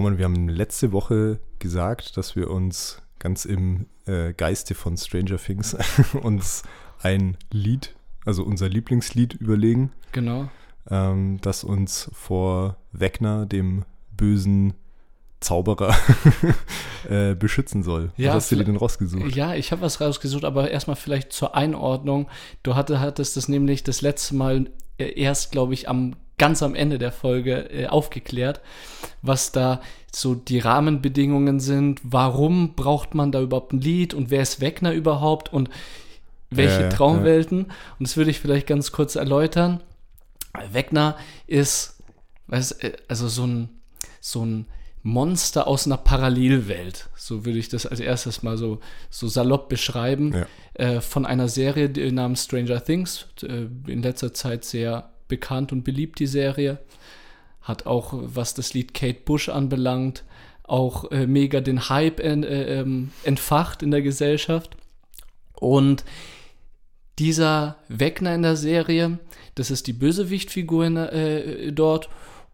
Roman, wir haben letzte Woche gesagt, dass wir uns ganz im äh, Geiste von Stranger Things uns ein Lied, also unser Lieblingslied überlegen. Genau. Ähm, das uns vor Wegner, dem bösen Zauberer, äh, beschützen soll. Ja, was hast du dir denn rausgesucht? Ja, ich habe was rausgesucht, aber erstmal vielleicht zur Einordnung. Du hatte, hattest das nämlich das letzte Mal äh, erst, glaube ich, am ganz am Ende der Folge äh, aufgeklärt, was da so die Rahmenbedingungen sind. Warum braucht man da überhaupt ein Lied und wer ist Wegner überhaupt und welche Ja, ja, Traumwelten? Und das würde ich vielleicht ganz kurz erläutern. Wegner ist, weißt, äh, also so ein, so ein Monster aus einer Parallelwelt. So würde ich das als erstes mal so, so salopp beschreiben. Ja. Äh, von einer Serie namens Stranger Things. Äh, in letzter Zeit sehr bekannt und beliebt, die Serie. Hat auch, was das Lied Kate Bush anbelangt, auch äh, mega den Hype en, äh, ähm, entfacht in der Gesellschaft. Und dieser Wegner in der Serie, das ist die Bösewichtfigur in, äh, dort.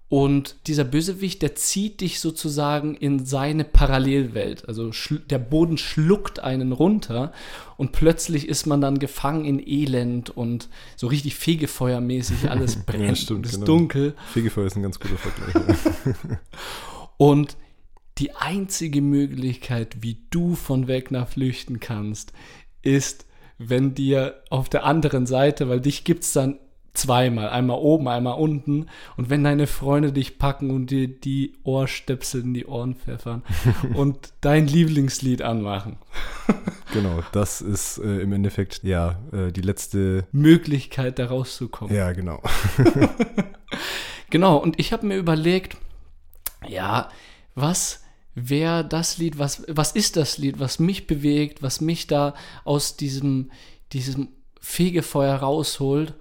Und dieser Bösewicht, der zieht dich sozusagen in seine Parallelwelt. Also der Boden schluckt einen runter und plötzlich ist man dann gefangen in Elend und so richtig fegefeuermäßig alles brennt stimmt, und ist genau. dunkel. Fegefeuer ist ein ganz guter Vergleich. Ja. Und die einzige Möglichkeit, wie du von Wegner flüchten kannst, ist, wenn dir auf der anderen Seite, weil dich gibt's dann zweimal, einmal oben, einmal unten, und wenn deine Freunde dich packen und dir die Ohrstöpsel in die Ohren pfeffern und dein Lieblingslied anmachen. genau, das ist äh, im Endeffekt ja äh, die letzte. Möglichkeit, da rauszukommen. Ja, genau. Genau, und ich habe mir überlegt, ja, was wäre das Lied, was, was ist das Lied, was mich bewegt, was mich da aus diesem, diesem Fegefeuer rausholt.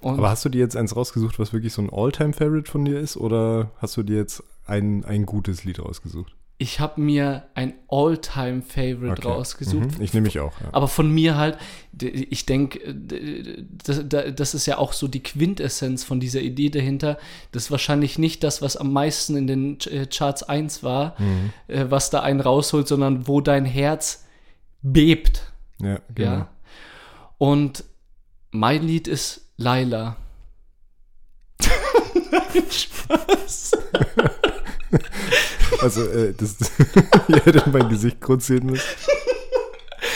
Und Aber hast du dir jetzt eins rausgesucht, was wirklich so ein All-Time-Favorite von dir ist? Oder hast du dir jetzt ein, ein gutes Lied rausgesucht? ich habe mir ein All-Time-Favorite Okay. rausgesucht. Mhm. Ich nehme mich auch. Ja. Aber von mir halt, ich denke, das, ist ja auch so die Quintessenz von dieser Idee dahinter. Das ist wahrscheinlich nicht das, was am meisten in den äh, Charts 1 war, Mhm. äh, was da einen rausholt, sondern wo dein Herz bebt. ja, genau. Ja. Und mein Lied ist Laila. Nein, Spaß. Also, äh, das, ihr hättet mein Gesicht kurz sehen müssen.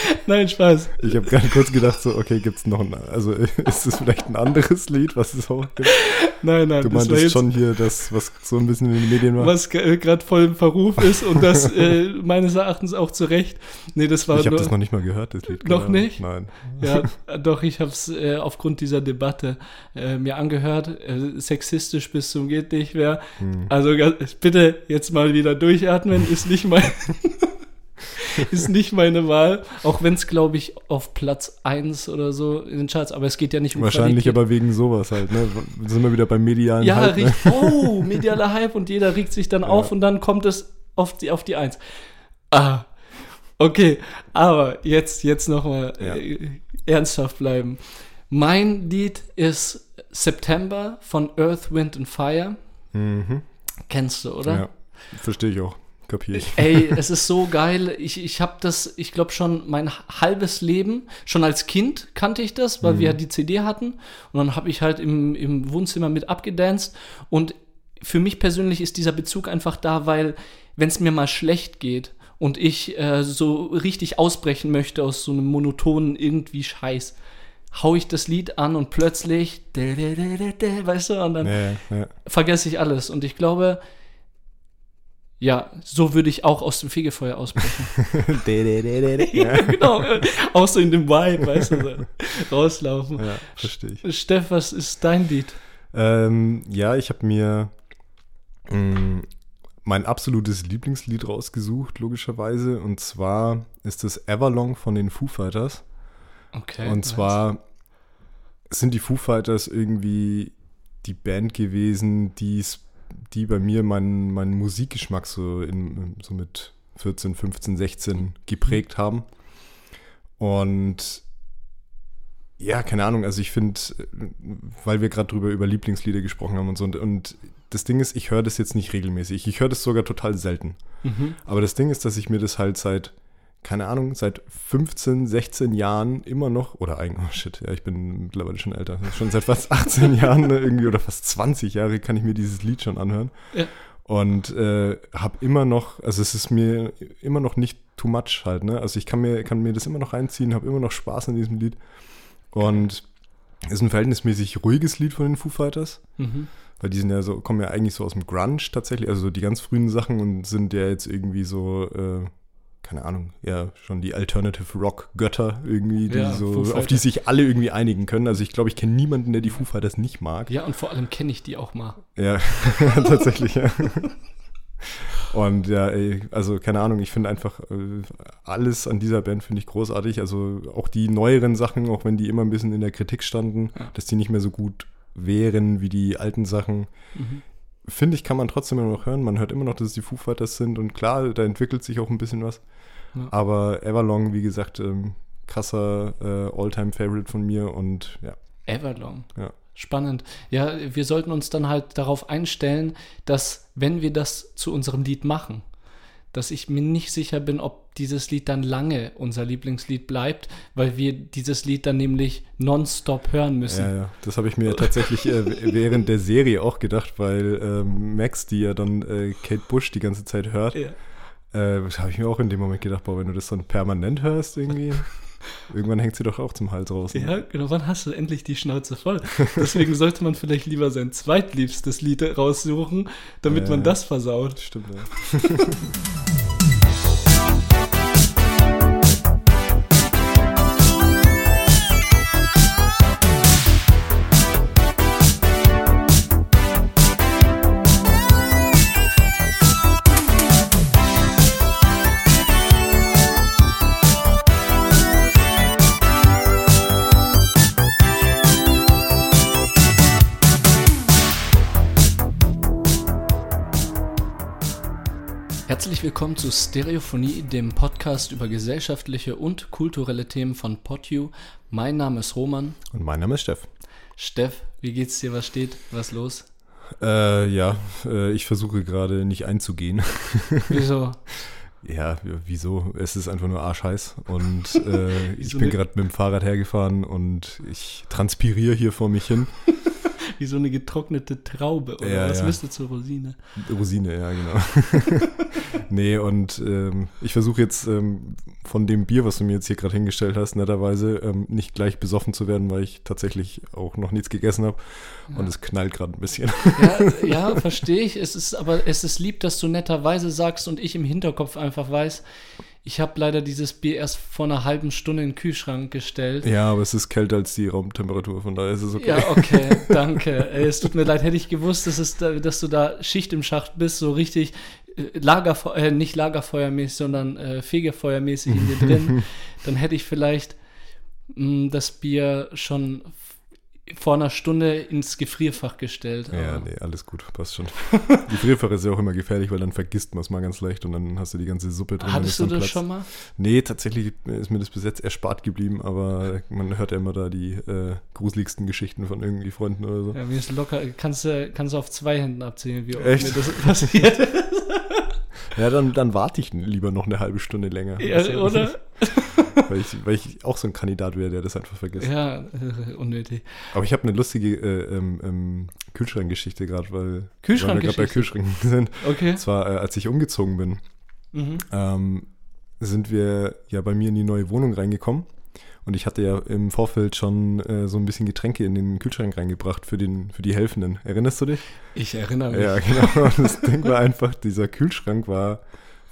Nein, Spaß. Ich habe gerade kurz gedacht, so, okay, gibt es noch ein, also ist das vielleicht ein anderes Lied, was es auch gibt? Nein, nein, Du meintest jetzt schon hier das, was so ein bisschen in den Medien war. was gerade voll im Verruf ist und das äh, meines Erachtens auch zu Recht. Nee, das war ich habe das noch nicht mal gehört, das Lied. Noch Ahnung. nicht? Nein. ja, doch, ich habe es äh, aufgrund dieser Debatte äh, mir angehört. Äh, sexistisch bis zum geht nicht mehr. Hm. Also bitte jetzt mal wieder durchatmen, ist nicht mein ist nicht meine Wahl, auch wenn es glaube ich auf Platz 1 oder so in den Charts, aber es geht ja nicht um Wahrscheinlich Qualität. aber wegen sowas halt, ne? Sind wir wieder beim medialen Ja, Hype, ne? richtig. Oh, medialer Hype und jeder regt sich dann auf und dann kommt es auf die, auf die Eins. Ah, okay. Aber jetzt, jetzt nochmal Ja. äh, ernsthaft bleiben. Mein Lied ist September von Earth, Wind and Fire. Mhm. Kennst du, oder? Ja, verstehe ich auch. Kapier ich. Ey, es ist so geil. Ich, ich habe das, ich glaube schon mein halbes Leben, schon als Kind kannte ich das, weil wir die CD hatten. Und dann habe ich halt im, im Wohnzimmer mit abgedanced. Und für mich persönlich ist dieser Bezug einfach da, weil wenn es mir mal schlecht geht und ich äh, so richtig ausbrechen möchte aus so einem monotonen irgendwie Scheiß, hau ich das Lied an und plötzlich, weißt du, und dann Ja, ja. vergesse ich alles. Und ich glaube, ja, so würde ich auch aus dem Fegefeuer ausbrechen. ja. genau, auch so in dem Vibe, weißt du, so rauslaufen. ja, verstehe ich. Steff, was ist dein Lied? Ähm, ja, ich habe mir mh, mein absolutes Lieblingslied rausgesucht, logischerweise. Und zwar ist es Everlong von den Foo Fighters. Okay. Und zwar sind die Foo Fighters irgendwie die Band gewesen, die's, die bei mir meinen, meinen Musikgeschmack so, in, so mit 14, 15, 16 geprägt haben. Und ja, keine Ahnung, also ich finde, weil wir gerade drüber über Lieblingslieder gesprochen haben und so, und, und das Ding ist, ich höre das jetzt nicht regelmäßig. Ich höre das sogar total selten. Mhm. Aber das Ding ist, dass ich mir das halt seit, keine Ahnung, seit 15, 16 Jahren immer noch, oder eigentlich, oh shit, ja, ich bin mittlerweile schon älter, schon seit fast 18 Jahren ne, irgendwie oder fast 20 Jahre kann ich mir dieses Lied schon anhören. Ja. Und äh, habe immer noch, also es ist mir immer noch nicht too much halt, ne? Also ich kann mir, kann mir das immer noch reinziehen, habe immer noch Spaß an diesem Lied. Und ist ein verhältnismäßig ruhiges Lied von den Foo Fighters. Mhm. Weil die sind ja so, kommen ja eigentlich so aus dem Grunge tatsächlich, also so die ganz frühen Sachen und sind ja jetzt irgendwie so, äh, keine Ahnung, ja, schon die Alternative Rock Götter irgendwie, die Ja, so, auf die sich alle irgendwie einigen können. Also ich glaube, ich kenne niemanden, der die Foo Fighters nicht mag. Ja, und vor allem kenne ich die auch mal. Ja, tatsächlich, ja. Und ja, ey, also keine Ahnung, ich finde einfach äh, alles an dieser Band finde ich großartig. Also auch die neueren Sachen, auch wenn die immer ein bisschen in der Kritik standen, Ja. dass die nicht mehr so gut wären wie die alten Sachen. Mhm. Finde ich, kann man trotzdem immer noch hören. Man hört immer noch, dass es die Foo Fighters sind. Und klar, da entwickelt sich auch ein bisschen was. Ja. Aber Everlong, wie gesagt, ähm, krasser äh, All-Time-Favorite von mir. Und ja, Everlong. Ja. Spannend. Ja, wir sollten uns dann halt darauf einstellen, dass wenn wir das zu unserem Lied machen, dass ich mir nicht sicher bin, ob dieses Lied dann lange unser Lieblingslied bleibt, weil wir dieses Lied dann nämlich nonstop hören müssen. Ja, ja, das habe ich mir tatsächlich äh, während der Serie auch gedacht, weil ähm, Max, die ja dann äh, Kate Bush die ganze Zeit hört, Ja. Äh, das habe ich mir auch in dem Moment gedacht, boah, wenn du das dann permanent hörst irgendwie, irgendwann hängt sie doch auch zum Hals raus. ne? Ja, genau, wann hast du endlich die Schnauze voll? Deswegen sollte man vielleicht lieber sein zweitliebstes Lied raussuchen, damit Ja. man das versaut. Stimmt, ja. Herzlich willkommen zu Stereophonie, dem Podcast über gesellschaftliche und kulturelle Themen von PodU. Mein Name ist Roman. Und mein Name ist Steff. Steff, wie geht's dir? Was steht? Was los? Äh, ja, äh, ich versuche gerade nicht einzugehen. Wieso? Ja, wieso? Es ist einfach nur arschheiß und äh, ich bin gerade mit dem Fahrrad hergefahren und ich transpiriere hier vor mich hin. Wie so eine getrocknete Traube oder Ja, was ja. müsste zur Rosine? Rosine, ja, genau. nee, und ähm, ich versuche jetzt ähm, von dem Bier, was du mir jetzt hier gerade hingestellt hast, netterweise ähm, nicht gleich besoffen zu werden, weil ich tatsächlich auch noch nichts gegessen habe. Und es knallt gerade ein bisschen. Ja, ja verstehe ich. Es ist aber es ist lieb, dass du netterweise sagst und ich im Hinterkopf einfach weiß, ich habe leider dieses Bier erst vor einer halben Stunde in den Kühlschrank gestellt. ja, aber es ist kälter als die Raumtemperatur, von daher ist es okay. Ja, okay, danke. Es tut mir leid, hätte ich gewusst, dass, es da, dass du da Schicht im Schacht bist, so richtig äh, Lagerfeuer, äh, nicht Lagerfeuermäßig, sondern äh, Fegefeuermäßig in dir drin, dann hätte ich vielleicht mh, das Bier schon vor einer Stunde ins Gefrierfach gestellt. Ja, aber- nee, alles gut, passt schon. Die Frierfache ist ja auch immer gefährlich, weil dann vergisst man es mal ganz leicht und dann hast du die ganze Suppe drin. Hattest du ist das dann schon mal? Nee, tatsächlich ist mir das bis jetzt erspart geblieben, aber man hört ja immer da die äh, gruseligsten Geschichten von irgendwie Freunden oder so. Ja, mir ist locker, kannst du kannst du auf zwei Händen abzählen, wie oft Echt? mir das passiert. Ja, dann, dann warte ich lieber noch eine halbe Stunde länger. ja, du? oder? Weil ich, weil ich auch so ein Kandidat wäre, der das einfach vergisst. Ja, äh, unnötig. Aber ich habe eine lustige äh, ähm, ähm, Kühlschrankgeschichte gerade, weil, weil wir gerade bei? Kühlschränken sind. Okay. Und zwar, äh, als ich umgezogen bin, Mhm. ähm, sind wir ja bei mir in die neue Wohnung reingekommen. Und ich hatte ja im Vorfeld schon äh, so ein bisschen Getränke in den Kühlschrank reingebracht für, den, für die Helfenden. Erinnerst du dich? Ich erinnere mich. Ja, genau. Das Ding war einfach, dieser Kühlschrank war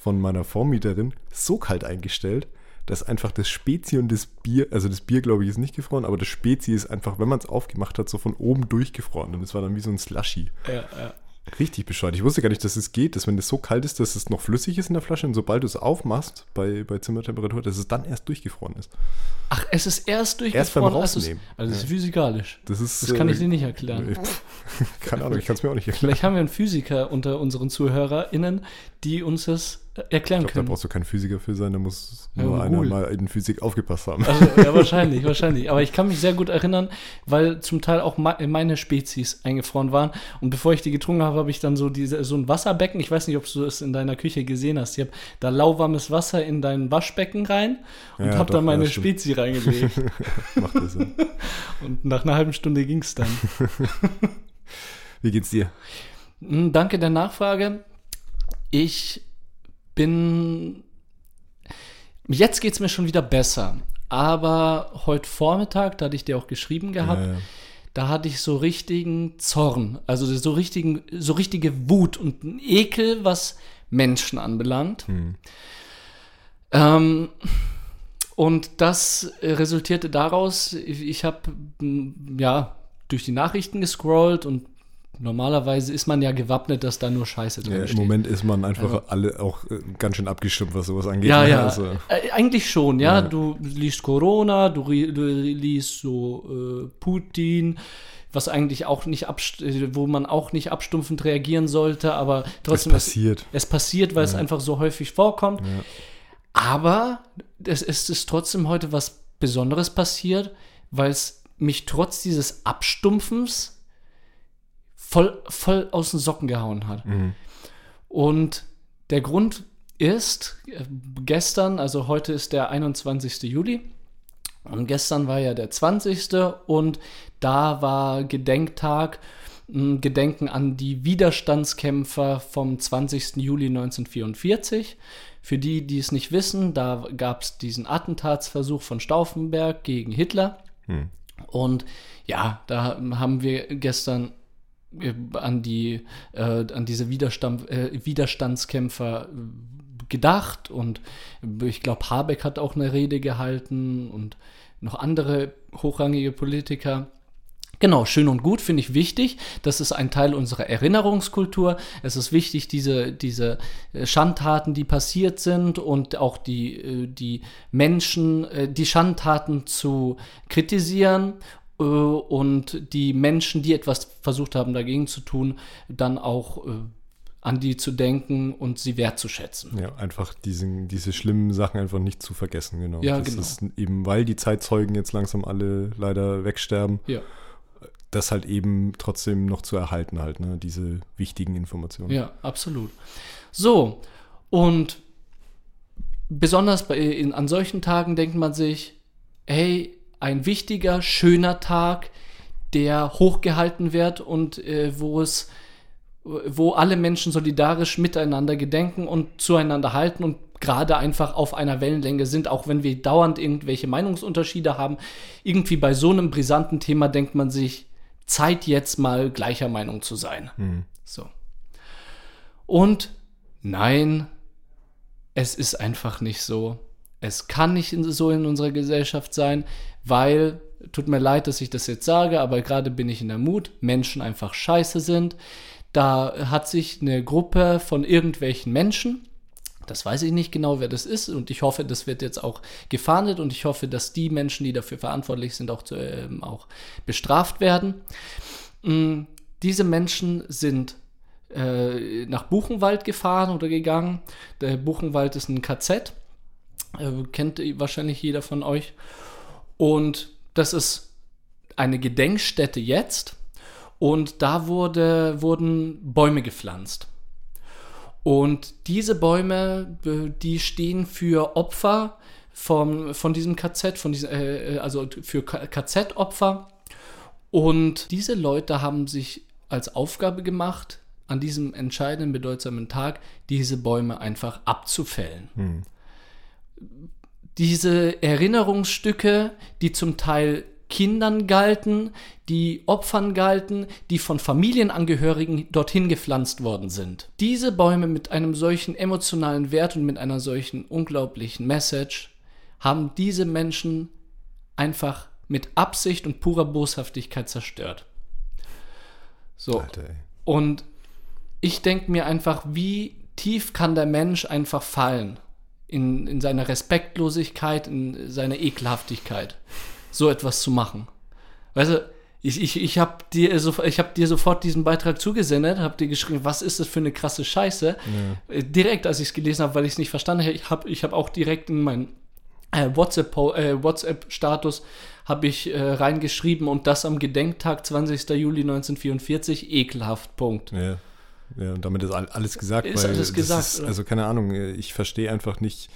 von meiner Vormieterin so kalt eingestellt, dass einfach das Spezi und das Bier, also das Bier glaube ich ist nicht gefroren, aber das Spezi ist einfach, wenn man es aufgemacht hat, so von oben durchgefroren. Und es war dann wie so ein Slushy. Ja, ja. Richtig bescheuert. Ich wusste gar nicht, dass es geht, dass wenn es so kalt ist, dass es noch flüssig ist in der Flasche und sobald du es aufmachst bei, bei Zimmertemperatur, dass es dann erst durchgefroren ist. Ach, es ist erst Erst beim durchgefroren. also es- Rausnehmen. Also es ist physikalisch. Das ist. Das kann äh, ich dir nicht erklären. Keine Ahnung, ich kann es mir auch nicht erklären. Vielleicht haben wir einen Physiker unter unseren ZuhörerInnen, die uns das erklären Ich glaube, da können. brauchst du kein Physiker für sein, da muss Ja, nur einer mal in Physik aufgepasst haben. Also, ja, wahrscheinlich, wahrscheinlich. Aber ich kann mich sehr gut erinnern, weil zum Teil auch me- meine Spezies eingefroren waren. Und bevor ich die getrunken habe, habe ich dann so, diese, so ein Wasserbecken. Ich weiß nicht, ob du es in deiner Küche gesehen hast. Ich habe da lauwarmes Wasser in dein Waschbecken rein und Ja, habe dann meine ja, stimmt. Spezie reingelegt. Macht das Sinn. und nach einer halben Stunde ging es dann. Wie geht's dir? Hm, Danke der Nachfrage. Ich bin. Jetzt geht es mir schon wieder besser. Aber heute Vormittag, da hatte ich dir auch geschrieben gehabt, Ja, ja. da hatte ich so richtigen Zorn. Also so, richtigen, so richtige Wut und einen Ekel, was Menschen anbelangt. Hm. Ähm, und das resultierte daraus, ich, ich habe ja durch die Nachrichten gescrollt und normalerweise ist man ja gewappnet, dass da nur Scheiße drin Ja, Im steht. Moment ist man einfach alle auch äh, ganz schön abgestimmt, was sowas angeht. Ja, ne? ja. Also, Äh, eigentlich schon, ja. Ja. Du liest Corona, du, du liest so äh, Putin, was eigentlich auch nicht äh, wo man auch nicht abstumpfend reagieren sollte, aber trotzdem es, passiert. es passiert, weil es einfach so häufig vorkommt. Ja. Aber es, es ist trotzdem heute was Besonderes passiert, weil es mich trotz dieses Abstumpfens voll, voll aus den Socken gehauen hat. Mhm. Und der Grund ist, äh, gestern, also heute ist der 21. Juli, und gestern war ja der 20. und da war Gedenktag, Gedenken an die Widerstandskämpfer vom 20. Juli 1944. Für die, die es nicht wissen, da gab es diesen Attentatsversuch von Stauffenberg gegen Hitler. Hm. Und ja, da haben wir gestern an die äh, an diese Widerstand, äh, Widerstandskämpfer äh, gedacht und ich glaube Habeck hat auch eine Rede gehalten und noch andere hochrangige Politiker. Genau, schön und gut, finde ich wichtig. Das ist ein Teil unserer Erinnerungskultur. Es ist wichtig, diese, diese äh, Schandtaten, die passiert sind und auch die, äh, die Menschen, äh, die Schandtaten zu kritisieren äh, und die Menschen, die etwas versucht haben dagegen zu tun, dann auch äh, an die zu denken und sie wertzuschätzen. Ja, einfach diesen, diese schlimmen Sachen einfach nicht zu vergessen, genau. Ja, das genau. ist eben, weil die Zeitzeugen jetzt langsam alle leider wegsterben, Ja. das halt eben trotzdem noch zu erhalten halt, ne, diese wichtigen Informationen. Ja, absolut. So, und besonders bei, in, an solchen Tagen denkt man sich, hey, ein wichtiger, schöner Tag, der hochgehalten wird und äh, wo es wo alle Menschen solidarisch miteinander gedenken und zueinander halten und gerade einfach auf einer Wellenlänge sind, auch wenn wir dauernd irgendwelche Meinungsunterschiede haben. Irgendwie bei so einem brisanten Thema denkt man sich, Zeit jetzt mal gleicher Meinung zu sein. Mhm. So. Und nein, es ist einfach nicht so. Es kann nicht so in unserer Gesellschaft sein, weil, tut mir leid, dass ich das jetzt sage, aber gerade bin ich in der Mut, Menschen einfach scheiße sind. Da hat sich eine Gruppe von irgendwelchen Menschen, das weiß ich nicht genau, wer das ist, und ich hoffe, das wird jetzt auch gefahndet und ich hoffe, dass die Menschen, die dafür verantwortlich sind, auch, zu, ähm, auch bestraft werden. Mm, Diese Menschen sind äh, nach Buchenwald gefahren oder gegangen. Der Buchenwald ist ein KZ, äh, kennt wahrscheinlich jeder von euch. Und das ist eine Gedenkstätte jetzt. Und da wurde, wurden Bäume gepflanzt. Und diese Bäume, äh, die stehen für Opfer vom, von diesem KZ, von diesem, äh, also für KZ-Opfer. Und diese Leute haben sich als Aufgabe gemacht, an diesem entscheidenden, bedeutsamen Tag diese Bäume einfach abzufällen. Hm. Diese Erinnerungsstücke, die zum Teil Kindern galten, die Opfern galten, die von Familienangehörigen dorthin gepflanzt worden sind. Diese Bäume mit einem solchen emotionalen Wert und mit einer solchen unglaublichen Message haben diese Menschen einfach mit Absicht und purer Boshaftigkeit zerstört. So. Alter. Und ich denke mir einfach, wie tief kann der Mensch einfach fallen in, in seiner Respektlosigkeit, in seiner Ekelhaftigkeit, so etwas zu machen. Weißt du, Ich, ich, ich habe dir, so, hab dir sofort diesen Beitrag zugesendet, habe dir geschrieben, was ist das für eine krasse Scheiße. Ja. Äh, direkt, als ich es gelesen habe, weil ich es nicht verstanden habe, ich habe ich hab auch direkt in meinen äh, WhatsApp-Status äh, WhatsApp habe ich äh, reingeschrieben und das am Gedenktag 20. Juli 1944, ekelhaft, Punkt. Ja. Ja, und damit ist alles gesagt. Ist alles gesagt. Ist, also keine Ahnung, ich verstehe einfach nicht,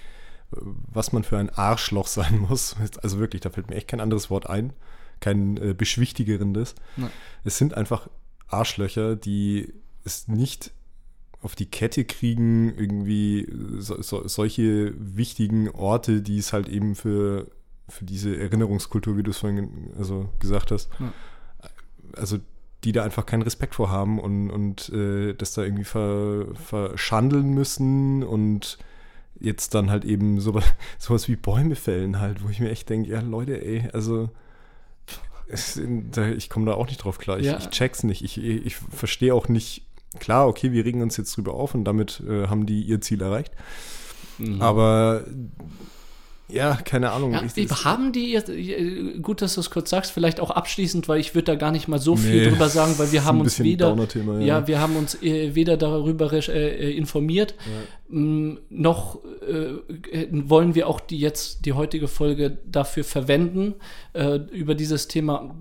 was man für ein Arschloch sein muss. Also wirklich, da fällt mir echt kein anderes Wort ein, kein äh, beschwichtigerendes. Nein. Es sind einfach Arschlöcher, die es nicht auf die Kette kriegen, irgendwie so, so, solche wichtigen Orte, die es halt eben für, für diese Erinnerungskultur, wie du es vorhin also gesagt hast, ja. also die da einfach keinen Respekt vor haben und, und äh, das da irgendwie ver, verschandeln müssen und jetzt dann halt eben so, sowas wie Bäume fällen halt, wo ich mir echt denke, ja Leute, ey, also ich komme da auch nicht drauf klar. Ich, ja. ich check's nicht. Ich, ich verstehe auch nicht, klar, okay, wir regen uns jetzt drüber auf und damit äh, haben die ihr Ziel erreicht. Mhm. Aber ja, keine Ahnung. Ja, ich, haben die, äh, gut, dass du es kurz sagst, vielleicht auch abschließend, weil ich würde da gar nicht mal so viel nee, drüber sagen, weil wir haben uns weder, ja. ja. wir haben uns äh, weder darüber äh, äh, informiert, ja. mh, noch äh, wollen wir auch die jetzt, die heutige Folge dafür verwenden, äh, über dieses Thema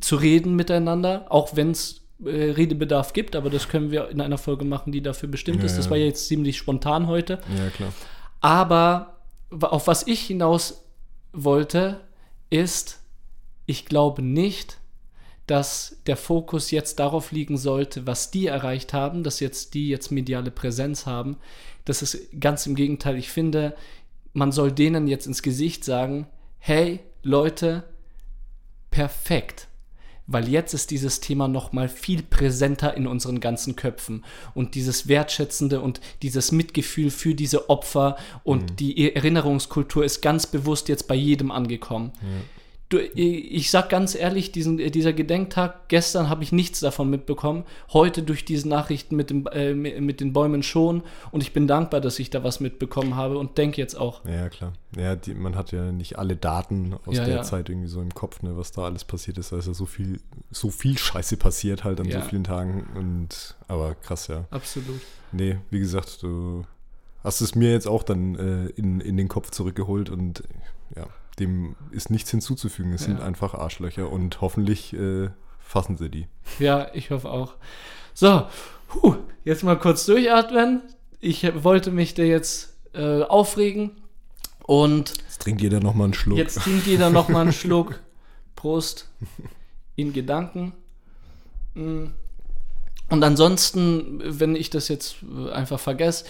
zu reden miteinander, auch wenn es Redebedarf gibt, aber das können wir in einer Folge machen, die dafür bestimmt ist. Das war ja jetzt ziemlich spontan heute. Ja, klar. Aber auf was ich hinaus wollte, ist, ich glaube nicht, dass der Fokus jetzt darauf liegen sollte, was die erreicht haben, dass jetzt die jetzt mediale Präsenz haben. Das ist ganz im Gegenteil. Ich finde, man soll denen jetzt ins Gesicht sagen, hey Leute, perfekt weil jetzt ist dieses Thema noch mal viel präsenter in unseren ganzen Köpfen und dieses wertschätzende und dieses Mitgefühl für diese Opfer und mhm. die Erinnerungskultur ist ganz bewusst jetzt bei jedem angekommen. Ja du, ich sag ganz ehrlich, diesen, dieser Gedenktag, gestern habe ich nichts davon mitbekommen, heute durch diese Nachrichten mit, dem, äh, mit den Bäumen schon und ich bin dankbar, dass ich da was mitbekommen habe und denke jetzt auch. Ja, klar. Ja, die, man hat ja nicht alle Daten aus ja, der ja. Zeit irgendwie so im Kopf, ne, was da alles passiert ist. Da ist ja so viel, so viel Scheiße passiert halt an ja. so vielen Tagen und, aber krass, ja. Absolut. Nee, wie gesagt, du hast es mir jetzt auch dann äh, in, in den Kopf zurückgeholt und ja, dem ist nichts hinzuzufügen. Es ja. sind einfach Arschlöcher und hoffentlich äh, fassen sie die. Ja, ich hoffe auch. So, puh, jetzt mal kurz durchatmen. Ich wollte mich da jetzt äh, aufregen und. Jetzt trinkt jeder nochmal einen Schluck. Jetzt trinkt jeder nochmal einen Schluck. Prost. In Gedanken. Mm. Und ansonsten, wenn ich das jetzt einfach vergesse,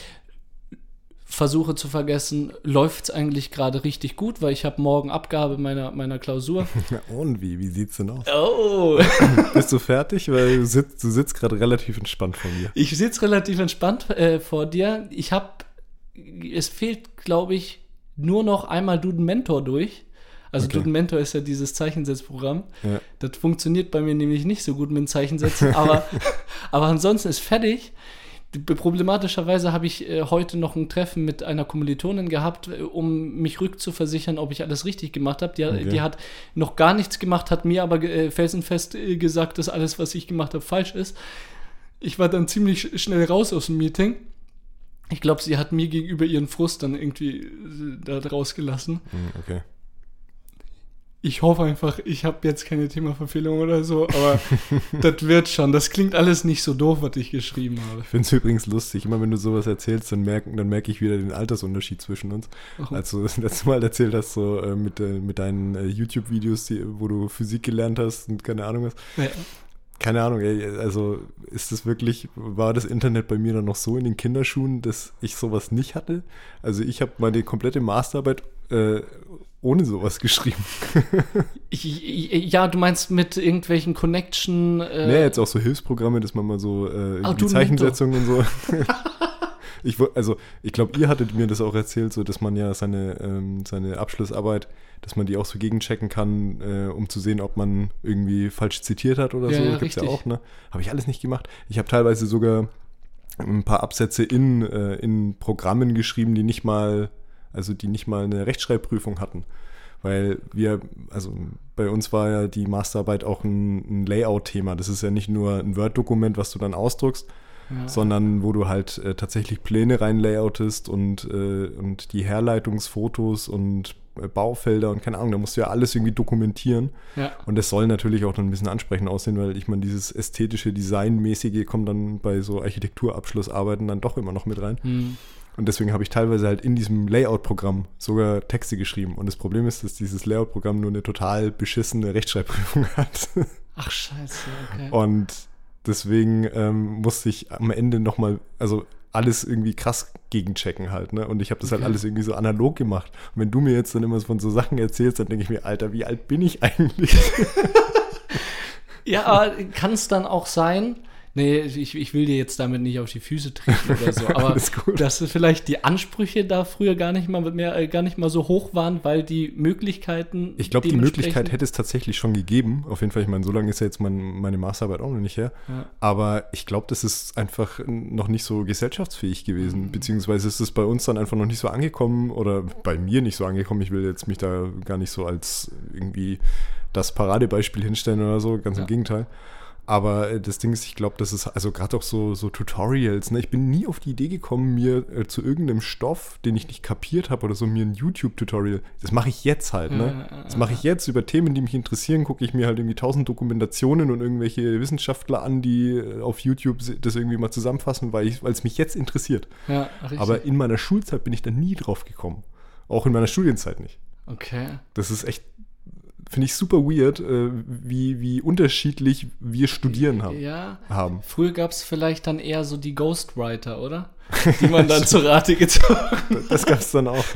versuche zu vergessen, läuft es eigentlich gerade richtig gut, weil ich habe morgen Abgabe meiner, meiner Klausur. Und wie? Wie sieht's denn aus? Oh! Bist du fertig? Weil du sitzt, du sitzt gerade relativ entspannt vor mir. Ich sitze relativ entspannt äh, vor dir. Ich habe, es fehlt, glaube ich, nur noch einmal Duden Mentor durch. Also okay. Duden Mentor ist ja dieses Zeichensetzprogramm. Ja. Das funktioniert bei mir nämlich nicht so gut mit Zeichensetzen, aber, aber ansonsten ist fertig. Problematischerweise habe ich äh, heute noch ein Treffen mit einer Kommilitonin gehabt, äh, um mich rückzuversichern, ob ich alles richtig gemacht habe. Die, okay. die, hat noch gar nichts gemacht, hat mir aber äh, felsenfest äh, gesagt, dass alles, was ich gemacht habe, falsch ist. Ich war dann ziemlich schnell raus aus dem Meeting. Ich glaube, sie hat mir gegenüber ihren Frust dann irgendwie äh, da rausgelassen. Hm, okay ich hoffe einfach, ich habe jetzt keine Themaverfehlung oder so, aber das wird schon. Das klingt alles nicht so doof, was ich geschrieben habe. Ich finde es übrigens lustig, immer wenn du sowas erzählst, dann merke dann merk ich wieder den Altersunterschied zwischen uns. Warum? Als du das letzte Mal erzählt hast, so äh, mit, äh, mit deinen äh, YouTube-Videos, wo du Physik gelernt hast und keine Ahnung was. Ja. Keine Ahnung, ey, also ist das wirklich, war das Internet bei mir dann noch so in den Kinderschuhen, dass ich sowas nicht hatte? Also ich habe meine komplette Masterarbeit äh, ohne sowas geschrieben. ja, du meinst mit irgendwelchen Connection. Äh nee, jetzt auch so Hilfsprogramme, dass man mal so äh, oh, Zeichensetzungen und so. ich, also, ich glaube, ihr hattet mir das auch erzählt, so dass man ja seine, ähm, seine Abschlussarbeit, dass man die auch so gegenchecken kann, äh, um zu sehen, ob man irgendwie falsch zitiert hat oder ja, so. Ja, Gibt's richtig. ja auch, ne? Habe ich alles nicht gemacht. Ich habe teilweise sogar ein paar Absätze in, äh, in Programmen geschrieben, die nicht mal also die nicht mal eine Rechtschreibprüfung hatten, weil wir, also bei uns war ja die Masterarbeit auch ein, ein Layout-Thema. Das ist ja nicht nur ein Word-Dokument, was du dann ausdruckst, ja. sondern wo du halt äh, tatsächlich Pläne rein layoutest und, äh, und die Herleitungsfotos und äh, Baufelder und keine Ahnung, da musst du ja alles irgendwie dokumentieren. Ja. Und das soll natürlich auch dann ein bisschen ansprechend aussehen, weil ich meine, dieses ästhetische, designmäßige kommt dann bei so Architekturabschlussarbeiten dann doch immer noch mit rein. Mhm. Und deswegen habe ich teilweise halt in diesem Layout-Programm sogar Texte geschrieben. Und das Problem ist, dass dieses Layout-Programm nur eine total beschissene Rechtschreibprüfung hat. Ach scheiße, okay. Und deswegen ähm, musste ich am Ende nochmal, also alles irgendwie krass gegenchecken halt, ne? Und ich habe das halt okay. halt alles irgendwie so analog gemacht. Und wenn du mir jetzt dann immer von so Sachen erzählst, dann denke ich mir, Alter, wie alt bin ich eigentlich? ja, aber kann es dann auch sein, Nee, ich, ich will dir jetzt damit nicht auf die Füße treten oder so, aber dass vielleicht die Ansprüche da früher gar nicht mal mehr, äh, gar nicht mal so hoch waren, weil die Möglichkeiten. Ich glaube, die Möglichkeit hätte es tatsächlich schon gegeben. Auf jeden Fall, ich meine, so lange ist ja jetzt mein, meine Masterarbeit auch noch nicht her. Ja. Aber ich glaube, das ist einfach noch nicht so gesellschaftsfähig gewesen. Mhm. Beziehungsweise ist es bei uns dann einfach noch nicht so angekommen oder bei mir nicht so angekommen. Ich will jetzt mich da gar nicht so als irgendwie das Paradebeispiel hinstellen oder so, ganz ja. im Gegenteil. Aber äh, das Ding ist, ich glaube, das ist also gerade auch so, so Tutorials. Ne? Ich bin nie auf die Idee gekommen, mir äh, zu irgendeinem Stoff, den ich nicht kapiert habe oder so, mir ein YouTube-Tutorial. Das mache ich jetzt halt. Ne? Das mache ich jetzt über Themen, die mich interessieren. Gucke ich mir halt irgendwie tausend Dokumentationen und irgendwelche Wissenschaftler an, die äh, auf YouTube das irgendwie mal zusammenfassen, weil es mich jetzt interessiert. Ja, Aber in meiner Schulzeit bin ich da nie drauf gekommen. Auch in meiner Studienzeit nicht. Okay. Das ist echt finde ich super weird, äh, wie, wie unterschiedlich wir studieren haben. Ja. Haben. Früher gab es vielleicht dann eher so die Ghostwriter, oder? Die man dann zur Rate gezogen hat. Das gab es dann auch.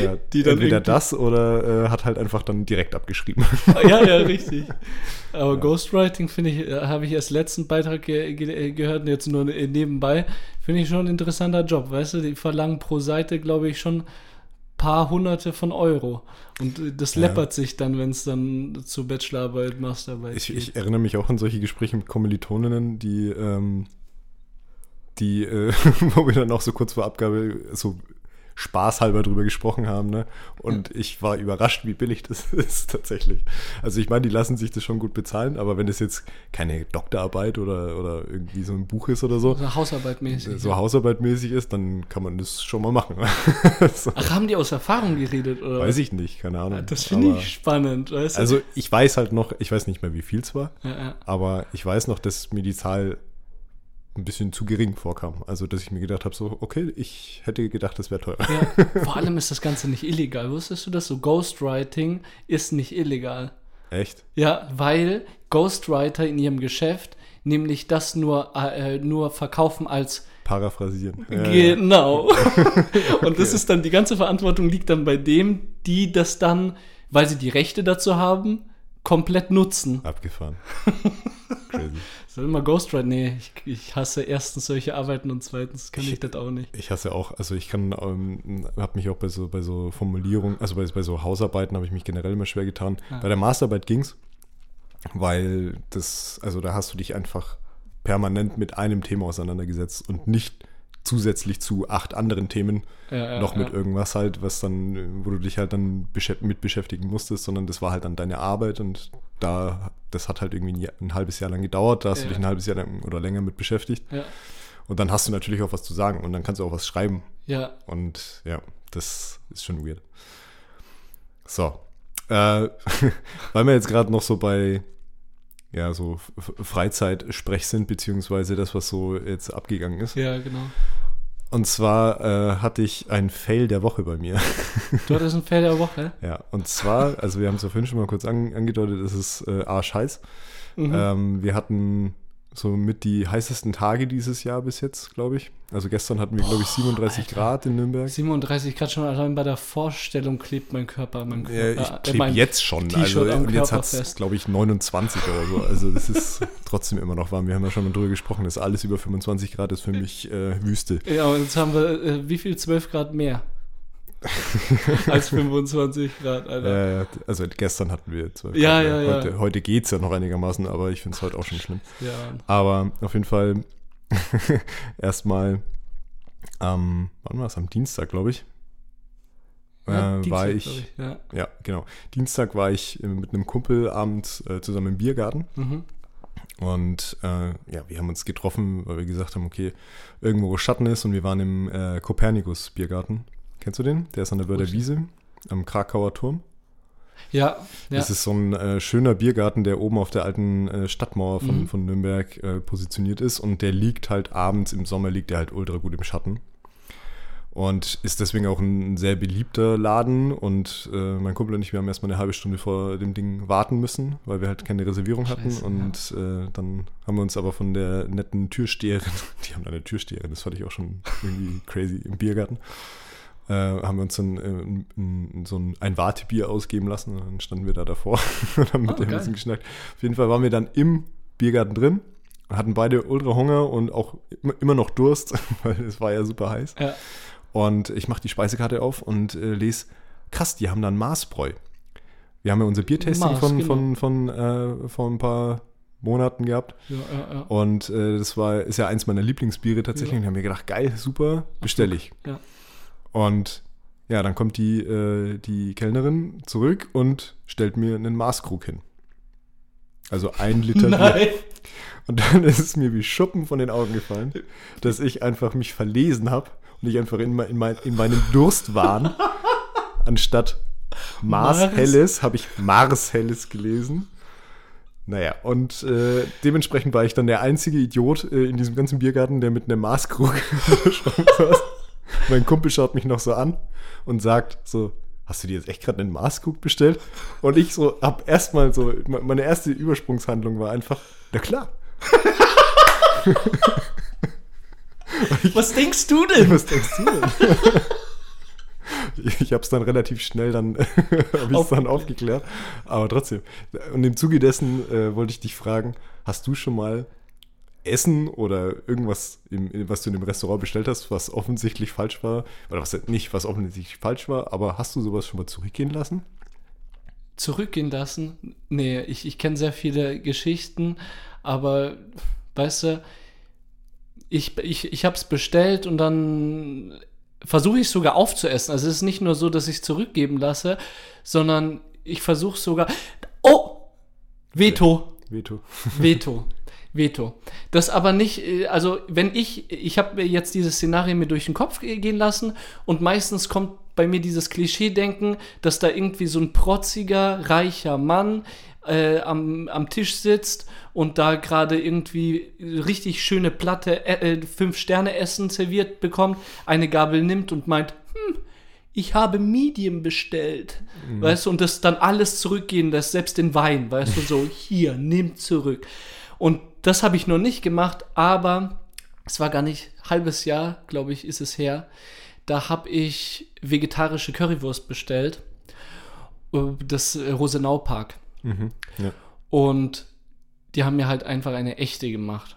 Ja. die dann entweder das oder äh, hat halt einfach dann direkt abgeschrieben. Ja, ja, richtig. Aber ja. Ghostwriting finde ich, äh, habe ich erst letzten Beitrag ge ge gehört und jetzt nur nebenbei, finde ich schon ein interessanter Job, weißt du? Die verlangen pro Seite, glaube ich, schon paar Hunderte von Euro. Und äh, das ja. läppert sich dann, wenn es dann zur Bachelorarbeit, Masterarbeit ich, geht. Ich erinnere mich auch an solche Gespräche mit Kommilitoninnen, die, ähm, die, äh, wo wir dann auch so kurz vor Abgabe so spaßhalber drüber gesprochen haben. Ne? Und ja. ich war überrascht, wie billig das ist tatsächlich. Also ich meine, die lassen sich das schon gut bezahlen, aber wenn es jetzt keine Doktorarbeit oder, oder irgendwie so ein Buch ist oder so. So Hausarbeitmäßig. So ja. Hausarbeitmäßig ist, dann kann man das schon mal machen. so. Ach, haben die aus Erfahrung geredet? Oder? Weiß ich nicht, keine Ahnung. Das finde ich spannend. Weißt du? Also ich weiß halt noch, ich weiß nicht mehr, wie viel es war, ja, aber ich weiß noch, dass mir die Zahl ein bisschen zu gering vorkam. Also, dass ich mir gedacht habe, so, okay, ich hätte gedacht, das wäre teurer. Ja, vor allem ist das Ganze nicht illegal. Wusstest du das? So Ghostwriting ist nicht illegal. Echt? Ja, weil Ghostwriter in ihrem Geschäft nämlich das nur, äh, nur verkaufen als Paraphrasieren. Genau. Und das ist dann, die ganze Verantwortung liegt dann bei dem, die das dann, weil sie die Rechte dazu haben, komplett nutzen. Abgefahren. Crazy. Soll immer Ghostwrite? Nee, ich, ich hasse erstens solche Arbeiten und zweitens kann ich, ich das auch nicht. Ich hasse auch, also ich kann, ähm, habe mich auch bei so, bei so Formulierungen, also bei, bei so Hausarbeiten habe ich mich generell immer schwer getan. Ja. Bei der Masterarbeit ging es, weil das, also da hast du dich einfach permanent mit einem Thema auseinandergesetzt und nicht zusätzlich zu acht anderen Themen ja, ja, noch mit ja. irgendwas halt, was dann, wo du dich halt dann mit beschäftigen musstest, sondern das war halt dann deine Arbeit und da, das hat halt irgendwie ein, ein halbes Jahr lang gedauert, da hast du dich ein halbes Jahr lang oder länger mit beschäftigt. Und dann hast du natürlich auch was zu sagen und dann kannst du auch was schreiben. Ja. Und ja, das ist schon weird. So. Äh, weil wir jetzt gerade noch so bei ja, so Freizeitsprech sind, beziehungsweise das, was so jetzt abgegangen ist. Ja, genau. Und zwar äh, hatte ich ein Fail der Woche bei mir. Du hattest ein Fail der Woche? Ja, und zwar, also wir haben es ja vorhin schon mal kurz an, angedeutet, es ist äh, arschheiß. Mhm. Ähm, wir hatten so mit die heißesten Tage dieses Jahr bis jetzt, glaube ich. Also gestern hatten wir, glaube ich, 37 Alter. Grad in Nürnberg. 37 Grad schon allein bei der Vorstellung klebt mein Körper. Mein Körper ja, ich klebe äh, jetzt schon. Also, und jetzt hat es, glaube ich, 29 oder so. Also das ist trotzdem immer noch warm. Wir haben ja schon mal drüber gesprochen, dass alles über 25 Grad ist für mich äh, Wüste. Ja, und jetzt haben wir, äh, wie viel? 12 Grad mehr? als 25 Grad, Alter. Ja, also gestern hatten wir 12 ja, Grad. Ja, heute, ja. heute geht es ja noch einigermaßen, aber ich finde es heute auch schon schlimm. Ja. Aber auf jeden Fall erstmal am, wann war es? Am Dienstag, glaube ich. Ja, äh, Dienstag, war glaub ich, Ja. ja, genau. Dienstag war ich äh, mit einem Kumpel abends äh, zusammen im Biergarten. Mhm. Und äh, ja, wir haben uns getroffen, weil wir gesagt haben, okay, irgendwo wo Schatten ist und wir waren im äh, Kopernikus Biergarten. Kennst du den? Der ist an der Wörder Wiese am Krakauer Turm. Ja, ja. Das ist so ein äh, schöner Biergarten, der oben auf der alten äh, Stadtmauer von, Mhm. von Nürnberg äh, positioniert ist und der liegt halt abends im Sommer, liegt der halt ultra gut im Schatten. Und ist deswegen auch ein sehr beliebter Laden. Und äh, mein Kumpel und ich, wir haben erstmal eine halbe Stunde vor dem Ding warten müssen, weil wir halt keine Reservierung hatten. Scheiße, und äh, dann haben wir uns aber von der netten Türsteherin, die haben da eine Türsteherin, das fand ich auch schon irgendwie crazy im Biergarten, äh, haben wir uns dann äh, n- n- so ein, ein Wartebier ausgeben lassen. Und dann standen wir da davor und haben mit Oh, dem ein bisschen geschnackt. Auf jeden Fall waren wir dann im Biergarten drin, hatten beide ultra Hunger und auch immer- noch Durst, weil es war ja super heiß. ja. Und ich mache die Speisekarte auf und äh, lese, krass, die haben dann Maßbräu. Wir haben ja unser Biertasting von, genau. von, von äh, vor ein paar Monaten gehabt. Ja, ja, ja. Und äh, das war, ist ja eins meiner Lieblingsbiere tatsächlich. Und ich habe mir gedacht, geil, super, bestelle ich. Ja. Und ja, dann kommt die, äh, die Kellnerin zurück und stellt mir einen Maßkrug hin. Also ein Liter Bier. Nein. Und dann ist es mir wie Schuppen von den Augen gefallen, dass ich einfach mich verlesen habe und ich einfach in, mein, in, mein, in meinem Durstwahn anstatt Mars Mars. Helles habe ich Mars Helles gelesen. Naja, und äh, dementsprechend war ich dann der einzige Idiot äh, in diesem ganzen Biergarten, der mit einem Maßkrug. Mein Kumpel schaut mich noch so an und sagt so, hast du dir jetzt echt gerade einen Maßkrug bestellt? Und ich so, hab erstmal so, me- meine erste Übersprungshandlung war einfach, na klar, Was denkst du denn? was denkst du denn? Ich, ich habe es dann relativ schnell dann, hab ich's Auf- dann aufgeklärt. Aber trotzdem. Und im Zuge dessen äh, wollte ich dich fragen, hast du schon mal Essen oder irgendwas, im, was du in dem Restaurant bestellt hast, was offensichtlich falsch war? Oder was nicht, was offensichtlich falsch war, aber hast du sowas schon mal zurückgehen lassen? Zurückgehen lassen? Nee, ich, ich kenne sehr viele Geschichten, aber weißt du, ich, ich, ich habe es bestellt und dann versuche ich sogar aufzuessen. Also es ist nicht nur so, dass ich es zurückgeben lasse, sondern ich versuche sogar. Oh! Veto! Veto. Veto. Veto. Das aber nicht, äh, also wenn ich, ich habe mir jetzt dieses Szenario mir durch den Kopf ge- gehen lassen und meistens kommt bei mir dieses Klischee-Denken, dass da irgendwie so ein protziger, reicher Mann äh, am, am Tisch sitzt und da gerade irgendwie richtig schöne Platte äh, äh, Fünf-Sterne-Essen serviert bekommt, eine Gabel nimmt und meint, hm, ich habe Medium bestellt. Weißt du, und das dann alles zurückgehen lässt, selbst den Wein, weißt du, so, hier, nimm zurück. Und das habe ich noch nicht gemacht, aber es war gar nicht halbes Jahr, glaube ich, ist es her. Da habe ich vegetarische Currywurst bestellt. äh, Das äh, Rosenau Park. Mhm. Ja. Und die haben mir halt einfach eine echte gemacht.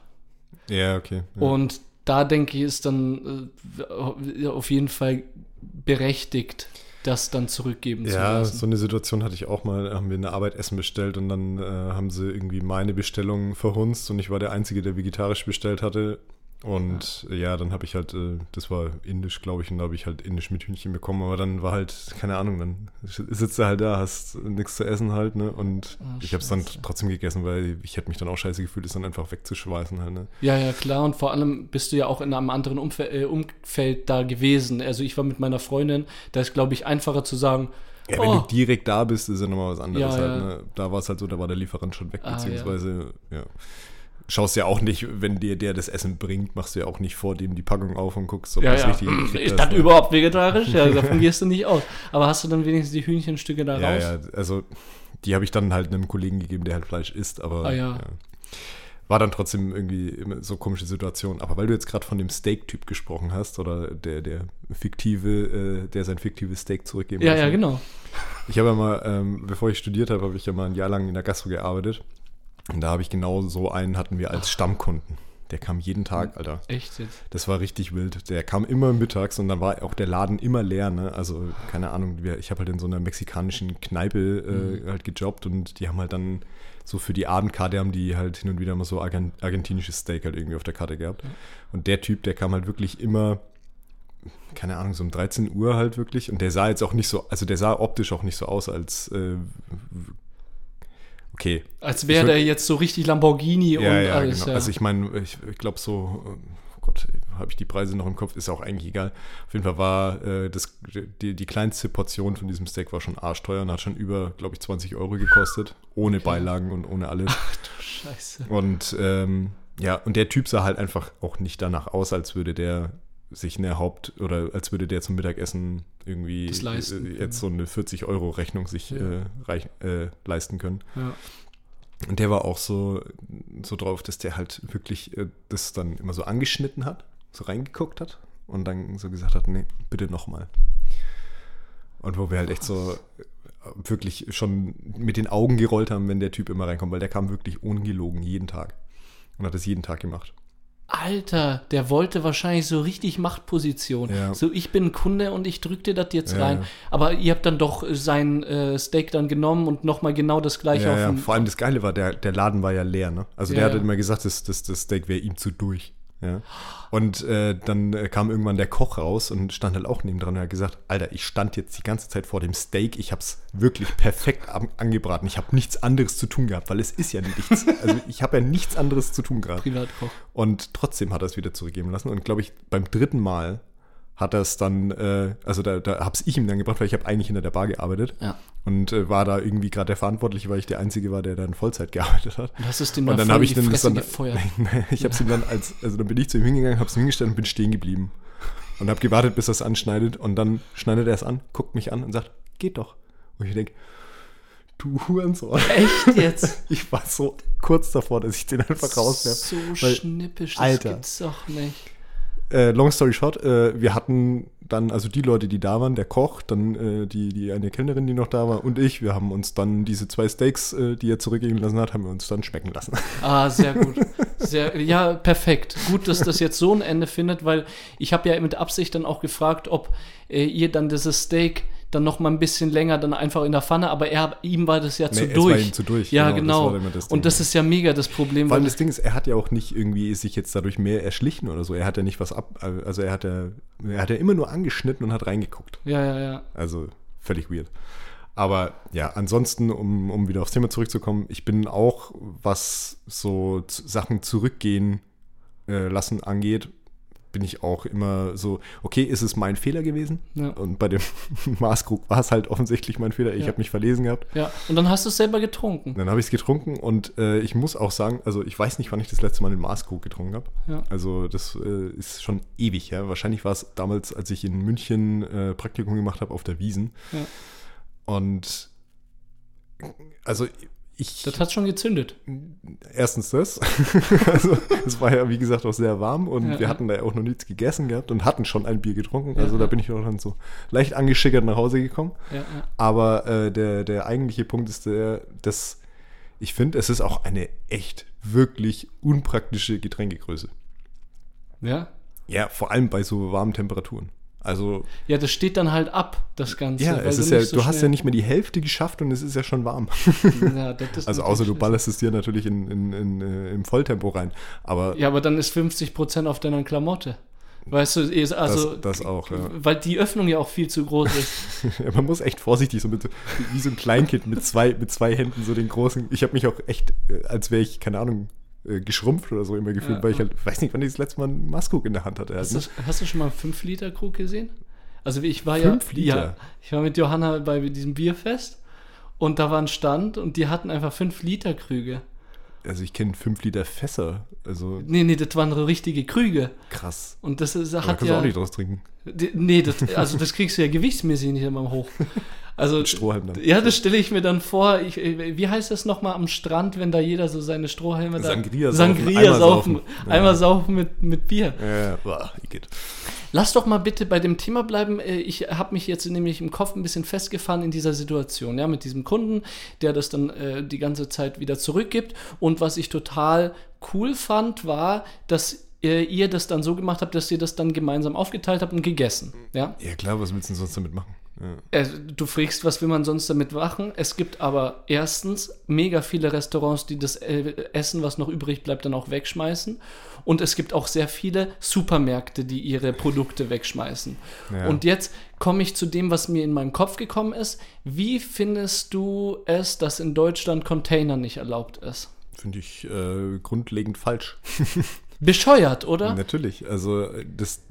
ja, okay. Ja. Und da denke ich, ist dann äh, auf jeden Fall berechtigt, das dann zurückgeben zu Ja, lassen. so eine Situation hatte ich auch mal. Da haben wir in der Arbeit Essen bestellt und dann äh, haben sie irgendwie meine Bestellung verhunzt und ich war der Einzige, der vegetarisch bestellt hatte. Und ja, dann habe ich halt, äh, das war indisch, glaube ich, und da habe ich halt indisch mit Hühnchen bekommen. Aber dann war halt, keine Ahnung, dann sitzt du halt da, hast nichts zu essen halt, ne? Und Ah, ich habe es dann trotzdem gegessen, weil ich hätte mich dann auch scheiße gefühlt, es dann einfach wegzuschweißen halt, ne? Ja, ja, klar. Und vor allem bist du ja auch in einem anderen Umfe äh, Umfeld da gewesen. Also ich war mit meiner Freundin, da ist, glaube ich, einfacher zu sagen, Ja, wenn Oh. du direkt da bist, ist ja nochmal was anderes Ja, halt. ja. Ne? Da war es halt so, da war der Lieferant schon weg, Ah, beziehungsweise, ja. Schaust ja auch nicht, wenn dir der das Essen bringt, machst du ja auch nicht vor dem die Packung auf und guckst, ob ja, das ja, richtig gekriegt ist hast, das ne? überhaupt vegetarisch? Ja, davon gehst du nicht aus. Aber hast du dann wenigstens die Hühnchenstücke da Ja, raus? ja, also die habe ich dann halt einem Kollegen gegeben, der halt Fleisch isst, aber Ah, ja. war dann trotzdem irgendwie immer so komische Situation. Aber weil du jetzt gerade von dem Steak-Typ gesprochen hast oder der, der fiktive, äh, der sein fiktives Steak zurückgeben Ja, lassen ja, genau. Ich habe ja mal, ähm, bevor ich studiert habe, habe ich ja mal ein Jahr lang in der Gastro gearbeitet. Und da habe ich genau so einen, hatten wir als Stammkunden. Der kam jeden Tag, Alter. Echt jetzt. Das war richtig wild. Der kam immer mittags und dann war auch der Laden immer leer, ne? Also, keine Ahnung, ich habe halt in so einer mexikanischen Kneipe äh, halt gejobbt und die haben halt dann so für die Abendkarte haben die halt hin und wieder mal so argen- argentinisches Steak halt irgendwie auf der Karte gehabt. Und der Typ, der kam halt wirklich immer keine Ahnung, so um 13 Uhr halt wirklich. Und der sah jetzt auch nicht so, also der sah optisch auch nicht so aus, als äh, okay. Als wäre der jetzt so richtig Lamborghini Ja, und ja, alles. genau. Ja. Also ich meine, ich, ich glaube so, oh Gott, habe ich die Preise noch im Kopf, ist auch eigentlich egal. Auf jeden Fall war äh, das, die, die kleinste Portion von diesem Steak war schon arschteuer und hat schon über, glaube ich, 20 Euro gekostet. Ohne Beilagen und ohne alles. Ach du Scheiße. Und ähm, ja, und der Typ sah halt einfach auch nicht danach aus, als würde der sich eine Haupt- oder als würde der zum Mittagessen irgendwie Das leisten äh, jetzt so eine 40-Euro-Rechnung sich Ja. äh, reich, äh, leisten können. Ja. Und der war auch so, so drauf, dass der halt wirklich äh, das dann immer so angeschnitten hat, so reingeguckt hat und dann so gesagt hat, nee, bitte nochmal. Und wo wir halt echt so äh, wirklich schon mit den Augen gerollt haben, wenn der Typ immer reinkommt, weil der kam wirklich ungelogen jeden Tag und hat das jeden Tag gemacht. Alter, der wollte wahrscheinlich so richtig Machtposition. Ja. So, ich bin Kunde und ich drück dir das jetzt Ja, rein. ja. Aber ihr habt dann doch sein äh, Steak dann genommen und nochmal genau das gleiche Ja, Vor allem das Geile war, der, der Laden war ja leer, ne? Also der ja. immer gesagt, das, das, das Steak wäre ihm zu durch. Ja. Und äh, dann äh, kam irgendwann der Koch raus und stand halt auch neben dran und hat gesagt, Alter, ich stand jetzt die ganze Zeit vor dem Steak, ich habe es wirklich perfekt an, angebraten. Ich habe nichts anderes zu tun gehabt, weil es ist ja nichts. Also ich habe ja nichts anderes zu tun gerade. Privatkoch. Und trotzdem hat er es wieder zurückgeben lassen. Und glaube ich, beim dritten Mal hat er es dann, äh, also da, da habe es ich ihm dann gebracht, weil ich habe eigentlich hinter der Bar gearbeitet. Ja. Und äh, war da irgendwie gerade der Verantwortliche, weil ich der Einzige war, der dann Vollzeit gearbeitet hat. Und hast es dem Und dann habe ich dann das dann, gefeuert. ich habe es ihm dann als, also dann bin ich zu ihm hingegangen, habe es ihm hingestellt und bin stehen geblieben. Und habe gewartet, bis er es anschneidet. Und dann schneidet er es an, guckt mich an und sagt, geht doch. Und ich denke, du Hurensohn. Echt jetzt? Ich war so kurz davor, dass ich den einfach rauswerfe. So weil- schnippisch, das Alter. gibt's doch nicht. Äh, long story short, äh, wir hatten dann, also die Leute, die da waren, der Koch, dann äh, die, die eine Kellnerin, die noch da war und ich, wir haben uns dann diese zwei Steaks, äh, die er zurückgeben lassen hat, haben wir uns dann schmecken lassen. Ah, sehr gut. Sehr, ja, perfekt. Gut, dass das jetzt so ein Ende findet, weil ich habe ja mit Absicht dann auch gefragt, ob äh, ihr dann dieses Steak dann noch mal ein bisschen länger dann einfach in der Pfanne, aber er, ihm war das ja zu Nee, war durch. ihm zu durch, Ja, genau, das genau. war das Ding. Und das ist ja mega das Problem. Vor allem das Ding ist, er hat ja auch nicht irgendwie sich jetzt dadurch mehr erschlichen oder so. Er hat ja nicht was ab, also er hat ja, er hat ja immer nur angeschnitten und hat reingeguckt. ja, ja, ja. Also völlig weird. Aber ja, ansonsten, um, um wieder aufs Thema zurückzukommen, ich bin auch, was so Sachen zurückgehen äh, lassen angeht, bin ich auch immer so, okay, ist es mein Fehler gewesen? Ja. Und bei dem Maßkrug war es halt offensichtlich mein Fehler. Ich Ja. habe mich verlesen gehabt. Ja, und dann hast du es selber getrunken. Dann habe ich es getrunken und äh, ich muss auch sagen, also ich weiß nicht, wann ich das letzte Mal einen Maßkrug getrunken habe. Ja. Also das äh, ist schon ewig her. Wahrscheinlich war es damals, als ich in München äh, Praktikum gemacht habe auf der Wiesen. Und also ich Das hat schon gezündet. erstens das. also es war ja wie gesagt auch sehr warm und Ja, wir hatten da ja auch noch nichts gegessen gehabt und hatten schon ein Bier getrunken. Ja, Also da ja. bin ich auch dann so leicht angeschickert nach Hause gekommen. Aber äh, der, der eigentliche Punkt ist der, dass ich finde, es ist auch eine echt wirklich unpraktische Getränkegröße. ja. Ja, vor allem bei so warmen Temperaturen. Also, Ja, das steht dann halt ab, das Ganze. ja, es du ist ja, so du hast ja nicht mehr die Hälfte geschafft und es ist ja schon warm. Ja, Also, außer du ballerst es dir natürlich in, in, in, äh, im Volltempo rein. Aber Ja, aber dann ist 50% auf deiner Klamotte. Weißt du, also. Das- das auch, ja. Weil die Öffnung ja auch viel zu groß ist. man muss echt vorsichtig, so mit, wie so ein Kleinkind mit zwei, mit zwei Händen so den großen. Ich habe mich auch echt, äh, als wäre ich, keine Ahnung, äh, geschrumpft oder so immer gefühlt, Ja. weil ich halt, weiß nicht, wann ich das letzte Mal einen Maskuk in der Hand hatte. Hast Halt, du, hast du schon mal einen 5-Liter-Krug gesehen? Also ich war Fünf ja, Liter? ja, ich war mit Johanna bei diesem Bierfest und da war ein Stand und die hatten einfach 5-Liter-Krüge. Also ich kenne 5 Liter Fässer. Also Nee, nee, das waren richtige Krüge. krass. Und das ist, Da hat kannst du ja. auch nicht draus trinken. Nee, das, also das kriegst du ja gewichtsmäßig nicht immer hoch. Also, Strohhalm dann. Ja, das stelle ich mir dann vor. Ich, wie heißt das nochmal am Strand, wenn da jeder so seine Strohhalme da. Sangria saufen, Sangria einmal saufen. saufen. Ja. Einmal saufen mit, mit Bier. Ja, ja, boah, geht. Lass doch mal bitte bei dem Thema bleiben. Äh, Ich habe mich jetzt nämlich im Kopf ein bisschen festgefahren in dieser Situation, ja, mit diesem Kunden, der das dann äh, die ganze Zeit wieder zurückgibt. Und was ich total cool fand, war, dass äh, ihr das dann so gemacht habt, dass ihr das dann gemeinsam aufgeteilt habt und gegessen. Ja, Ja klar, was willst du denn sonst damit machen? Äh, du fragst, was will man sonst damit machen? Es gibt aber erstens mega viele Restaurants, die das äh, Essen, was noch übrig bleibt, dann auch wegschmeißen. Und es gibt auch sehr viele Supermärkte, die ihre Produkte wegschmeißen. Ja. Und jetzt komme ich zu dem, was mir in meinen Kopf gekommen ist. Wie findest du es, dass in Deutschland Container nicht erlaubt ist? Finde ich äh, grundlegend falsch. Bescheuert, oder? Natürlich. Also das,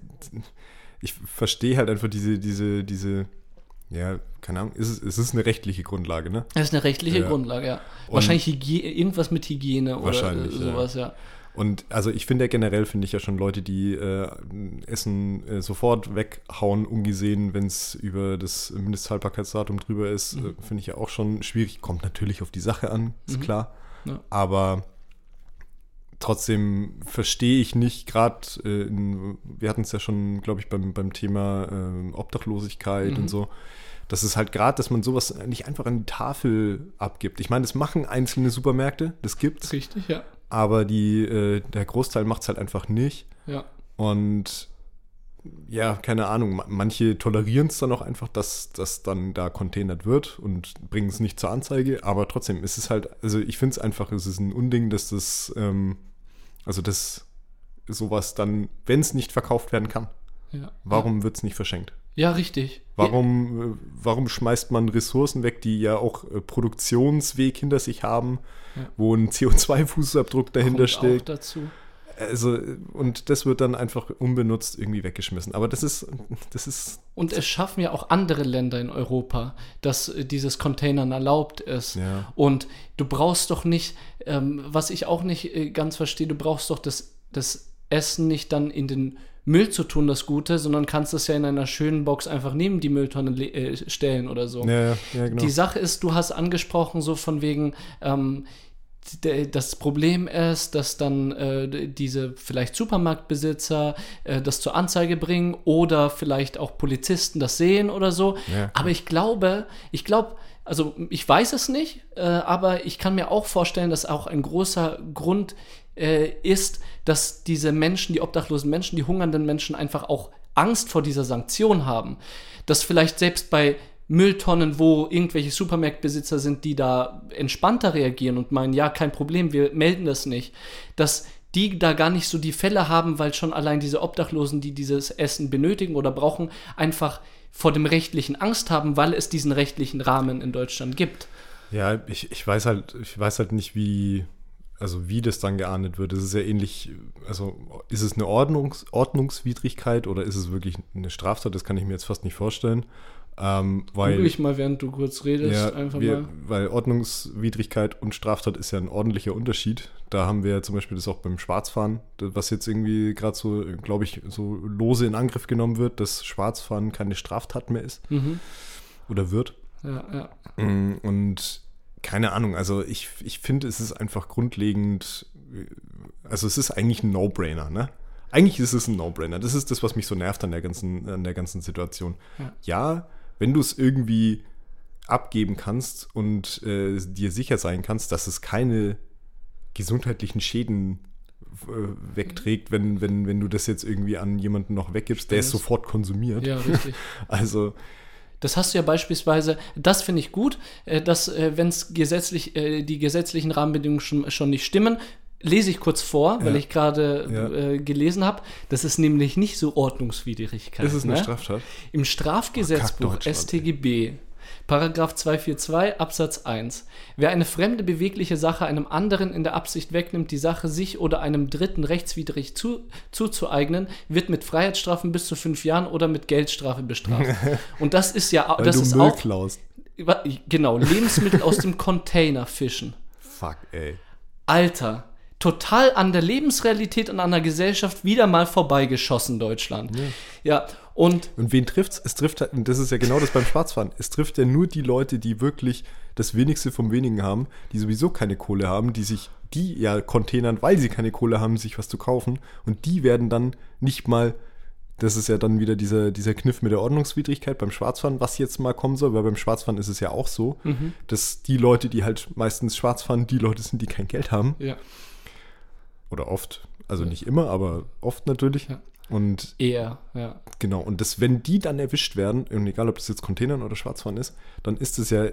ich verstehe halt einfach diese, diese, diese, ja, keine Ahnung, es ist, es ist eine rechtliche Grundlage, ne? Das ist eine rechtliche Ja. Grundlage, ja. Und- Wahrscheinlich Hygie irgendwas mit Hygiene oder Wahrscheinlich, äh, ja. sowas, ja. Und also ich finde ja generell, finde ich ja schon Leute, die äh, Essen äh, sofort weghauen, ungesehen, wenn es über das Mindesthaltbarkeitsdatum drüber ist, Mhm. äh, finde ich ja auch schon schwierig. Kommt natürlich auf die Sache an, ist klar. Ja. Aber trotzdem verstehe ich nicht, gerade, äh, wir hatten es ja schon, glaube ich, beim, beim Thema äh, Obdachlosigkeit Mhm. und so, dass es halt gerade, dass man sowas nicht einfach an die Tafel abgibt. Ich meine, das machen einzelne Supermärkte, das gibt's, Richtig, ja. aber die, äh, der Großteil macht es halt einfach nicht. Ja. Und ja, keine Ahnung, ma- manche tolerieren es dann auch einfach, dass das dann da containert wird und bringen es nicht zur Anzeige, aber trotzdem ist es halt, also ich finde es einfach, es ist ein Unding, dass das, ähm, also dass sowas dann, wenn es nicht verkauft werden kann, ja. warum wird es nicht verschenkt? Ja, richtig. Warum, äh, warum schmeißt man Ressourcen weg, die ja auch äh, Produktionsweg hinter sich haben, Ja. wo ein CO2-Fußabdruck dahinter Kommt steht? Auch dazu. Also, und das wird dann einfach unbenutzt irgendwie weggeschmissen. Aber das ist, das ist, Und es schaffen ja auch andere Länder in Europa, dass äh, dieses Containern erlaubt ist. Ja. Und du brauchst doch nicht, ähm, was ich auch nicht ganz verstehe, du brauchst doch das, das Essen nicht dann in den Müll zu tun, das Gute, sondern kannst es ja in einer schönen Box einfach neben die Mülltonne äh, stellen oder so. ja, ja, genau. Die Sache ist, du hast angesprochen, so von wegen, ähm, d- das Problem ist, dass dann äh, diese vielleicht Supermarktbesitzer äh, das zur Anzeige bringen oder vielleicht auch Polizisten das sehen oder so. Ja. Aber ich glaube, ich glaube, also ich weiß es nicht, äh, aber ich kann mir auch vorstellen, dass auch ein großer Grund äh, ist, dass diese Menschen, die obdachlosen Menschen, die hungernden Menschen einfach auch Angst vor dieser Sanktion haben. Dass vielleicht selbst bei Mülltonnen, wo irgendwelche Supermarktbesitzer sind, die da entspannter reagieren und meinen, ja, kein Problem, wir melden das nicht, dass die da gar nicht so die Fälle haben, weil schon allein diese Obdachlosen, die dieses Essen benötigen oder brauchen, einfach vor dem rechtlichen Angst haben, weil es diesen rechtlichen Rahmen in Deutschland gibt. ja, ich, ich weiß halt, ich weiß halt nicht, wie, also wie das dann geahndet wird. Es ist ja ähnlich, also ist es eine Ordnungs, Ordnungswidrigkeit oder ist es wirklich eine Straftat? Das kann ich mir jetzt fast nicht vorstellen. Ähm, weil, Google ich mal, während du kurz redest, Ja, einfach wir, mal. weil Ordnungswidrigkeit und Straftat ist ja ein ordentlicher Unterschied. Da haben wir ja zum Beispiel das auch beim Schwarzfahren, das- was jetzt irgendwie gerade so, glaube ich, so lose in Angriff genommen wird, dass Schwarzfahren keine Straftat mehr ist Mhm. oder wird. Ja, ja. Mm, Und keine Ahnung, also ich, ich finde, es ist einfach grundlegend, äh, also es ist eigentlich ein No-Brainer, ne? Eigentlich ist es ein No-Brainer. Das ist das, was mich so nervt an der ganzen, an der ganzen Situation. Ja. Ja, wenn du es irgendwie abgeben kannst und äh, dir sicher sein kannst, dass es keine gesundheitlichen Schäden äh, wegträgt, wenn, wenn, wenn du das jetzt irgendwie an jemanden noch weggibst, der es sofort konsumiert. ja, richtig. Also, Das hast du ja beispielsweise, das finde ich gut, äh, dass äh, wenn es gesetzlich, äh, die gesetzlichen Rahmenbedingungen schon, schon nicht stimmen, lese ich kurz vor, weil Ja. ich gerade Ja. äh, gelesen habe. Das ist nämlich nicht so Ordnungswidrigkeit. ist es eine ne? Straftat? Im Strafgesetzbuch Deutschland, StGB, Paragraph 242 Absatz 1. Wer eine fremde bewegliche Sache einem anderen in der Absicht wegnimmt, die Sache sich oder einem Dritten rechtswidrig zu, zuzueignen, wird mit Freiheitsstrafen bis zu fünf Jahren oder mit Geldstrafe bestraft. Und das ist ja, das ist Müll auch, klaust. genau, Lebensmittel aus dem Container fischen. Fuck, ey. Alter, total an der Lebensrealität und an der Gesellschaft wieder mal vorbeigeschossen, Deutschland. Ja, und Und wen trifft's? Es trifft halt, das ist ja genau das beim Schwarzfahren. Es trifft ja nur die Leute, die wirklich das wenigste vom wenigen haben, die sowieso keine Kohle haben, die sich, die ja containern, weil sie keine Kohle haben, sich was zu kaufen. Und die werden dann nicht mal, das ist ja dann wieder dieser, dieser Kniff mit der Ordnungswidrigkeit beim Schwarzfahren, was jetzt mal kommen soll, weil beim Schwarzfahren ist es ja auch so, dass die Leute, die halt meistens schwarz fahren, die Leute sind, die kein Geld haben. ja, Oder oft. Also nicht immer, aber oft natürlich. Ja. Und Eher, ja. genau, und das, wenn die dann erwischt werden, und egal ob das jetzt Containern oder Schwarzfahren ist, dann ist es ja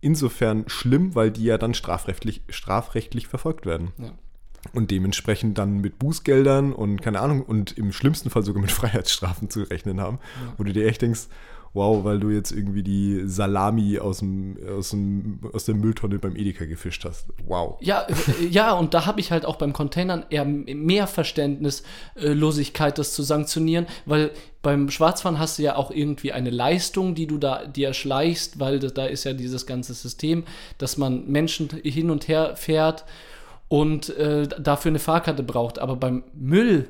insofern schlimm, weil die ja dann strafrechtlich, strafrechtlich verfolgt werden. Ja. Und dementsprechend dann mit Bußgeldern und keine Ahnung und im schlimmsten Fall sogar mit Freiheitsstrafen zu rechnen haben, wo du dir echt denkst, wow, weil du jetzt irgendwie die Salami aus, dem, aus, dem, aus der Mülltonne beim Edeka gefischt hast. Wow. Ja, äh, ja, und da habe ich halt auch beim Containern eher mehr Verständnislosigkeit, das zu sanktionieren, weil beim Schwarzfahren hast du ja auch irgendwie eine Leistung, die du da dir erschleichst, weil da ist ja dieses ganze System, dass man Menschen hin und her fährt und äh, dafür eine Fahrkarte braucht. Aber beim Müll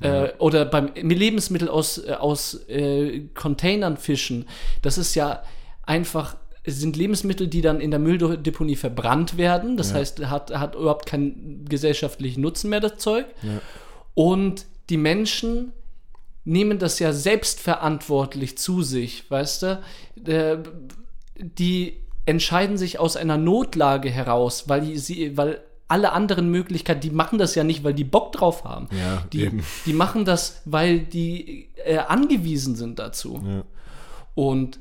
äh, oder beim Lebensmittel aus, äh, aus äh, Containern fischen, das ist ja einfach, es sind Lebensmittel, die dann in der Mülldeponie verbrannt werden. Das Ja. heißt, hat, hat überhaupt keinen gesellschaftlichen Nutzen mehr, das Zeug. Ja. Und die Menschen nehmen das ja selbstverantwortlich zu sich, weißt du? Äh, Die entscheiden sich aus einer Notlage heraus, weil sie, weil alle anderen Möglichkeiten, die machen das ja nicht, weil die Bock drauf haben. Ja, die, eben. die machen das, weil die äh, angewiesen sind dazu. Ja. Und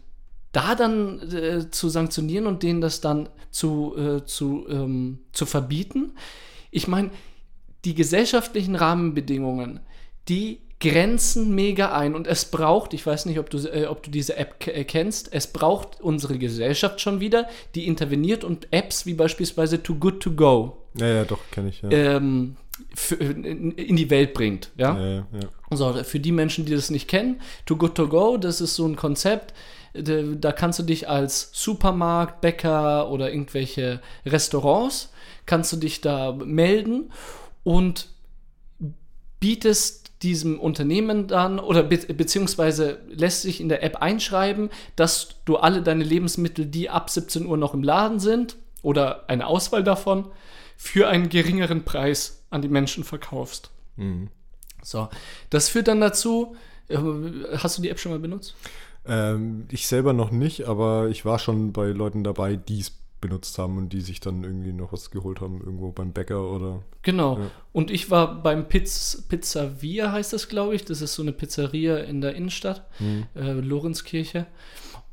da dann äh, zu sanktionieren und denen das dann zu, äh, zu, ähm, zu verbieten, ich meine, die gesellschaftlichen Rahmenbedingungen, die grenzen mega ein und es braucht, ich weiß nicht, ob du, äh, ob du diese App äh, kennst, es braucht unsere Gesellschaft schon wieder, die interveniert und Apps wie beispielsweise Too Good To Go ja, ja, doch, kenne ich. Ja. ähm, für, in, in die Welt bringt. Ja? ja, ja, ja. So, für die Menschen, die das nicht kennen, Too Good To Go, das ist so ein Konzept, da, da kannst du dich als Supermarkt, Bäcker oder irgendwelche Restaurants, kannst du dich da melden und bietest diesem Unternehmen dann oder be beziehungsweise lässt sich in der App einschreiben, dass du alle deine Lebensmittel, die ab 17 Uhr noch im Laden sind oder eine Auswahl davon, für einen geringeren Preis an die Menschen verkaufst. Mhm. So, das führt dann dazu, äh, hast du die App schon mal benutzt? Ähm, ich selber noch nicht, aber ich war schon bei Leuten dabei, die es benutzt haben und die sich dann irgendwie noch was geholt haben, irgendwo beim Bäcker oder. Genau. Ja. Und ich war beim Piz Pizza Via, heißt das, glaube ich. Das ist so eine Pizzeria in der Innenstadt, äh, Lorenzkirche.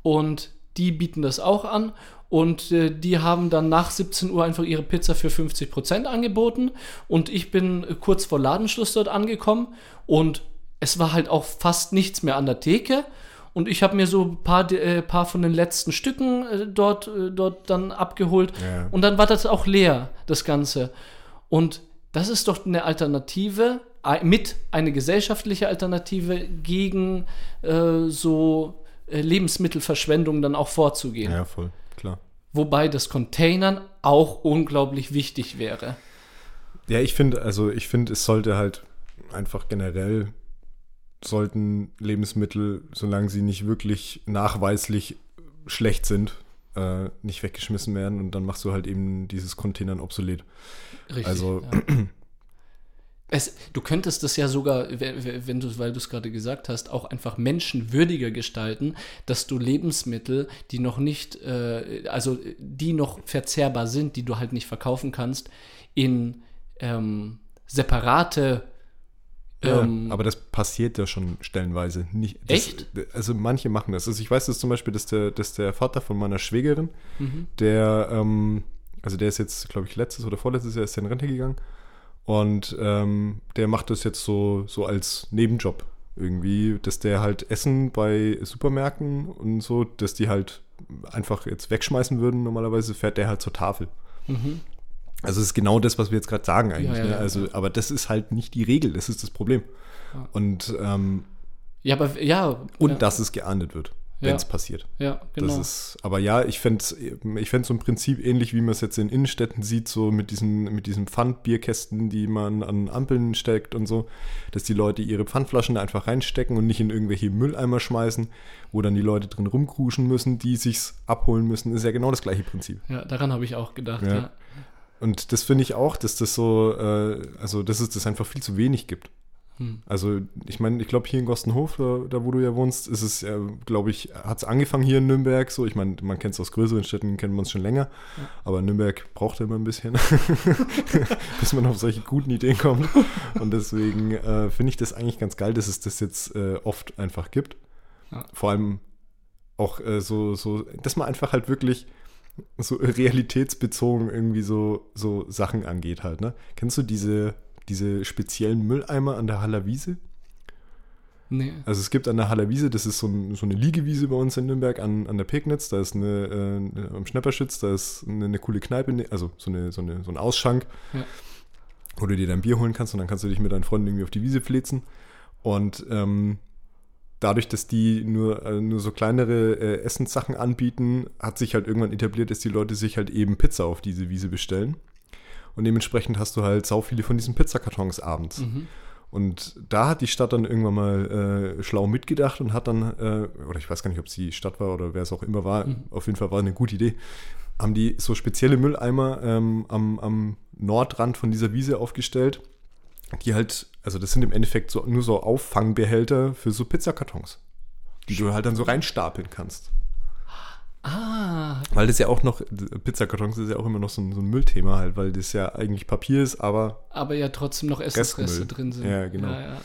Und die bieten das auch an. Und äh, die haben dann nach 17 Uhr einfach ihre Pizza für 50% angeboten. Und ich bin äh, kurz vor Ladenschluss dort angekommen. Und es war halt auch fast nichts mehr an der Theke. Und ich habe mir so ein paar, äh, paar von den letzten Stücken äh, dort, äh, dort dann abgeholt. Ja. Und dann war das auch leer, das Ganze. Und das ist doch eine Alternative, mit eine gesellschaftliche Alternative gegen äh, so Lebensmittelverschwendung dann auch vorzugehen. Ja, voll, klar. Wobei das Containern auch unglaublich wichtig wäre. Ja, ich finde, also ich finde, es sollte halt einfach generell sollten Lebensmittel, solange sie nicht wirklich nachweislich schlecht sind, äh, nicht weggeschmissen werden und dann machst du halt eben dieses Containern obsolet. Richtig. Also- ja. es, du könntest das ja sogar, wenn du, weil du es gerade gesagt hast, auch einfach menschenwürdiger gestalten, dass du Lebensmittel, die noch nicht, äh, also die noch verzehrbar sind, die du halt nicht verkaufen kannst, in ähm, separate Ja, ähm, aber das passiert ja schon stellenweise nicht. Das, Echt? Also manche machen das. Also ich weiß das zum Beispiel, dass der, dass der Vater von meiner Schwägerin, Mhm. der, ähm, also der ist jetzt, glaube ich, letztes oder vorletztes Jahr ist in Rente gegangen. Und ähm, der macht das jetzt so, so als Nebenjob irgendwie, dass der halt Essen bei Supermärkten und so, dass die halt einfach jetzt wegschmeißen würden. Normalerweise fährt der halt zur Tafel. Mhm. Also es ist genau das, was wir jetzt gerade sagen eigentlich. Ja, ja, ne? also, aber das ist halt nicht die Regel, das ist das Problem. Und, ähm, Ja, aber ja. und dass es geahndet wird. Wenn es passiert. Ja, genau. Ist, aber ja, ich fände es ich fänd's so im Prinzip ähnlich, wie man es jetzt in Innenstädten sieht, so mit diesen, mit diesen Pfandbierkästen, die man an Ampeln steckt und so, dass die Leute ihre Pfandflaschen einfach reinstecken und nicht in irgendwelche Mülleimer schmeißen, wo dann die Leute drin rumkruschen müssen, die sich's abholen müssen. ist ja genau das gleiche Prinzip. ja, daran habe ich auch gedacht, Ja. ja. Und das finde ich auch, dass das so, äh, also dass es das einfach viel zu wenig gibt. Hm. Also ich meine, ich glaube hier in Gostenhof, da, da, wo du ja wohnst, ist es ja, glaube ich, hat es angefangen hier in Nürnberg so. Ich meine, man kennt es aus größeren Städten, kennt man es schon länger, ja. aber Nürnberg braucht ja immer ein bisschen, bis man auf solche guten Ideen kommt. Und deswegen äh, finde ich das eigentlich ganz geil, dass es das jetzt äh, oft einfach gibt. Ja. Vor allem auch äh, so, so, dass man einfach halt wirklich so realitätsbezogen irgendwie so, so Sachen angeht halt, ne? Kennst du diese diese speziellen Mülleimer an der Haller Wiese. Nee. Also es gibt an der Haller Wiese, das ist so, ein, so eine Liegewiese bei uns in Nürnberg an, an der Pegnitz, da ist eine, äh, am Schnepperschütz, da ist eine, eine, coole Kneipe, ne, also so, eine, so, eine, so ein Ausschank, ja. wo du dir dein Bier holen kannst und dann kannst du dich mit deinen Freunden irgendwie auf die Wiese flitzen. Und ähm, dadurch, dass die nur, äh, nur so kleinere äh, Essenssachen anbieten, hat sich halt irgendwann etabliert, dass die Leute sich halt eben Pizza auf diese Wiese bestellen. Und dementsprechend hast du halt sau viele von diesen Pizzakartons abends. Mhm. Und da hat die Stadt dann irgendwann mal äh, schlau mitgedacht und hat dann, äh, oder ich weiß gar nicht, ob es die Stadt war oder wer es auch immer war, mhm. auf jeden Fall war eine gute Idee, haben die so spezielle Mülleimer ähm, am, am Nordrand von dieser Wiese aufgestellt, die halt, also das sind im Endeffekt so, nur so Auffangbehälter für so Pizzakartons, die du halt dann so reinstapeln kannst. Ah. Weil das ja auch noch, Pizzakartons ist ja auch immer noch so ein, so ein, Müllthema halt, weil das ja eigentlich Papier ist, aber. Aber ja trotzdem noch Essensreste drin sind. Ja, genau. Ja, ja.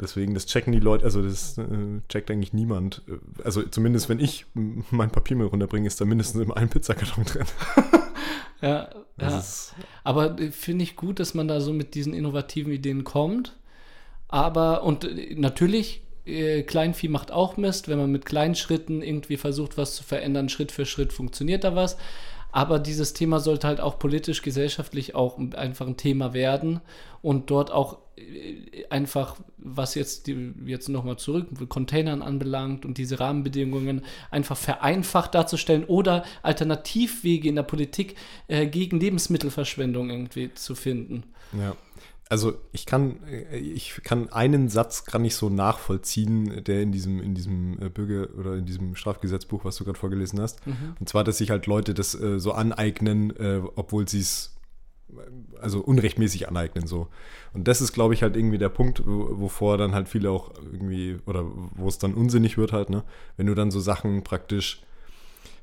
Deswegen, das checken die Leute, also das äh, checkt eigentlich niemand. Also zumindest, wenn ich mein Papiermüll runterbringe, ist da mindestens immer ein Pizzakarton drin. ja, ja. aber finde ich gut, dass man da so mit diesen innovativen Ideen kommt. Aber, und äh, natürlich äh, Kleinvieh macht auch Mist. Wenn man mit kleinen Schritten irgendwie versucht, was zu verändern, Schritt für Schritt funktioniert da was. Aber dieses Thema sollte halt auch politisch, gesellschaftlich auch einfach ein Thema werden und dort auch äh, einfach, was jetzt jetzt nochmal zurück, Containern anbelangt und diese Rahmenbedingungen einfach vereinfacht darzustellen oder Alternativwege in der Politik äh, gegen Lebensmittelverschwendung irgendwie zu finden. Ja also ich kann, ich kann einen Satz kann ich so nachvollziehen, der in diesem, in diesem äh, Bürger- oder in diesem Strafgesetzbuch, was du gerade vorgelesen hast. Mhm. Und zwar, dass sich halt Leute das äh, so aneignen, äh, obwohl sie es also unrechtmäßig aneignen so. Und das ist, glaube ich, halt irgendwie der Punkt, wovor dann halt viele auch irgendwie, oder wo es dann unsinnig wird halt, ne? Wenn du dann so Sachen praktisch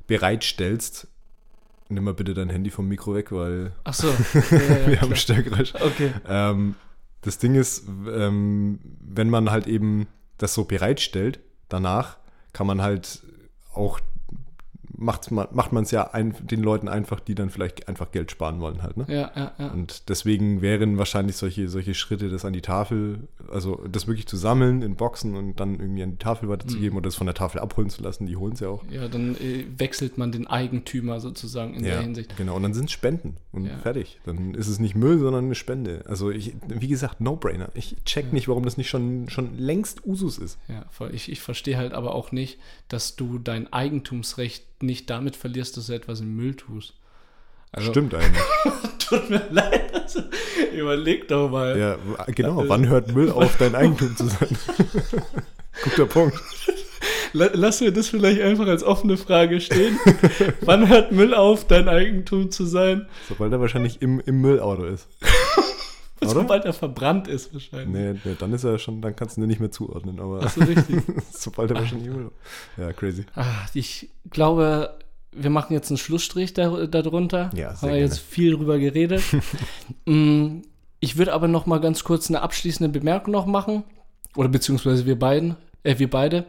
bereitstellst, nimm mal bitte dein Handy vom Mikro weg, weil Ach so. Ja, ja, wir haben Störgeräusch. Okay. Ähm, das Ding ist, ähm, wenn man halt eben das so bereitstellt, danach kann man halt auch macht man macht man es ja ein, den Leuten einfach, die dann vielleicht einfach Geld sparen wollen halt. Ne? Ja, ja, ja. Und deswegen wären wahrscheinlich solche, solche Schritte, das an die Tafel, also das wirklich zu sammeln in Boxen und dann irgendwie an die Tafel weiterzugeben mhm. oder das von der Tafel abholen zu lassen, die holen es ja auch. Ja, dann äh, wechselt man den Eigentümer sozusagen in ja, der Hinsicht. Genau, und dann sind es Spenden und ja. fertig. Dann ist es nicht Müll, sondern eine Spende. Also ich, wie gesagt, No-Brainer. Ich check ja. nicht, warum das nicht schon, schon längst Usus ist. Ja, ich, ich verstehe halt aber auch nicht, dass du dein Eigentumsrecht nicht damit verlierst, dass du etwas im Müll tust. Also, Stimmt eigentlich. Tut mir leid. Also, überleg doch mal. Ja, genau. Also, Wann hört Müll auf, dein Eigentum zu sein? Guter Punkt. Lass mir das vielleicht einfach als offene Frage stehen. Wann hört Müll auf, dein Eigentum zu sein? Sobald er wahrscheinlich im, im Müllauto ist. Sobald er verbrannt ist, wahrscheinlich. Nee, nee, dann ist er schon, dann kannst du ihn nicht mehr zuordnen. Aber Ach so, richtig. sobald er wahrscheinlich im Müllauto Ja, crazy. Ach, ich glaube, wir machen jetzt einen Schlussstrich darunter. Da ja, sehr Haben wir jetzt viel drüber geredet. Mm, ich würde aber noch mal ganz kurz eine abschließende Bemerkung noch machen. Oder beziehungsweise wir beiden, äh, wir beide.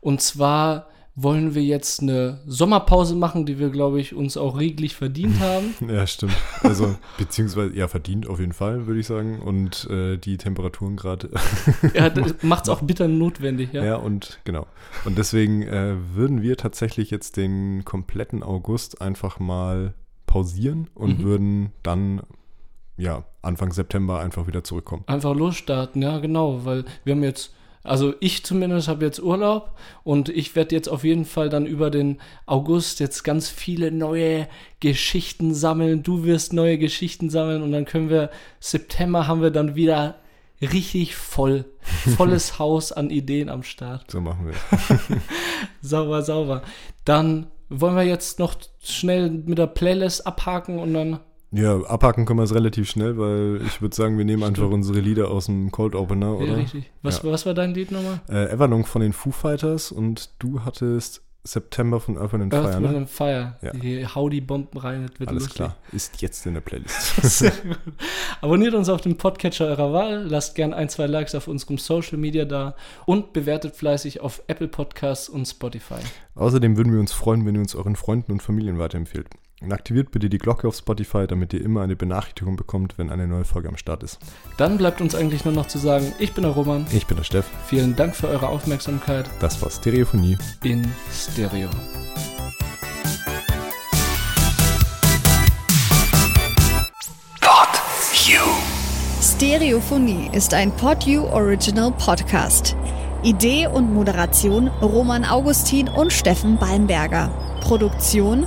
Und zwar wollen wir jetzt eine Sommerpause machen, die wir, glaube ich, uns auch reglich verdient haben. Ja, stimmt. Also, beziehungsweise, ja, verdient auf jeden Fall, würde ich sagen. Und äh, die Temperaturen gerade. ja, macht es auch bitter notwendig, ja. Ja, und genau. Und deswegen äh, würden wir tatsächlich jetzt den kompletten August einfach mal pausieren und mhm. würden dann ja, Anfang September einfach wieder zurückkommen. Einfach losstarten, ja, genau, weil wir haben jetzt also ich zumindest habe jetzt Urlaub und ich werde jetzt auf jeden Fall dann über den August jetzt ganz viele neue Geschichten sammeln. Du wirst neue Geschichten sammeln und dann können wir September haben wir dann wieder richtig voll. Volles Haus an Ideen am Start. So machen wir. sauber, sauber. Dann wollen wir jetzt noch schnell mit der Playlist abhaken und dann Ja, abhaken können wir es relativ schnell, weil ich würde sagen, wir nehmen einfach unsere Lieder aus dem Cold Opener, oder? Ja, richtig. Was, Ja. was war dein Lied nochmal? Äh, Everlong von den Foo Fighters und du hattest September von Earth and Earth, Fire, Wind ne? and Fire. Ja. Hier, hau die Bomben rein, das wird Alles lustig. klar. Ist jetzt in der Playlist. Abonniert uns auf dem Podcatcher eurer Wahl, lasst gern ein, zwei Likes auf unserem Social Media da und bewertet fleißig auf Apple Podcasts und Spotify. Außerdem würden wir uns freuen, wenn ihr uns euren Freunden und Familien weiterempfehlt. Und aktiviert bitte die Glocke auf Spotify, damit ihr immer eine Benachrichtigung bekommt, wenn eine neue Folge am Start ist. Dann bleibt uns eigentlich nur noch zu sagen, ich bin der Roman. Ich bin der Steff. Vielen Dank für eure Aufmerksamkeit Das war Stereophonie. in Stereo. Stereophonie ist ein PodU Original Podcast. Idee und Moderation Roman Augustin und Steffen Balmberger. Produktion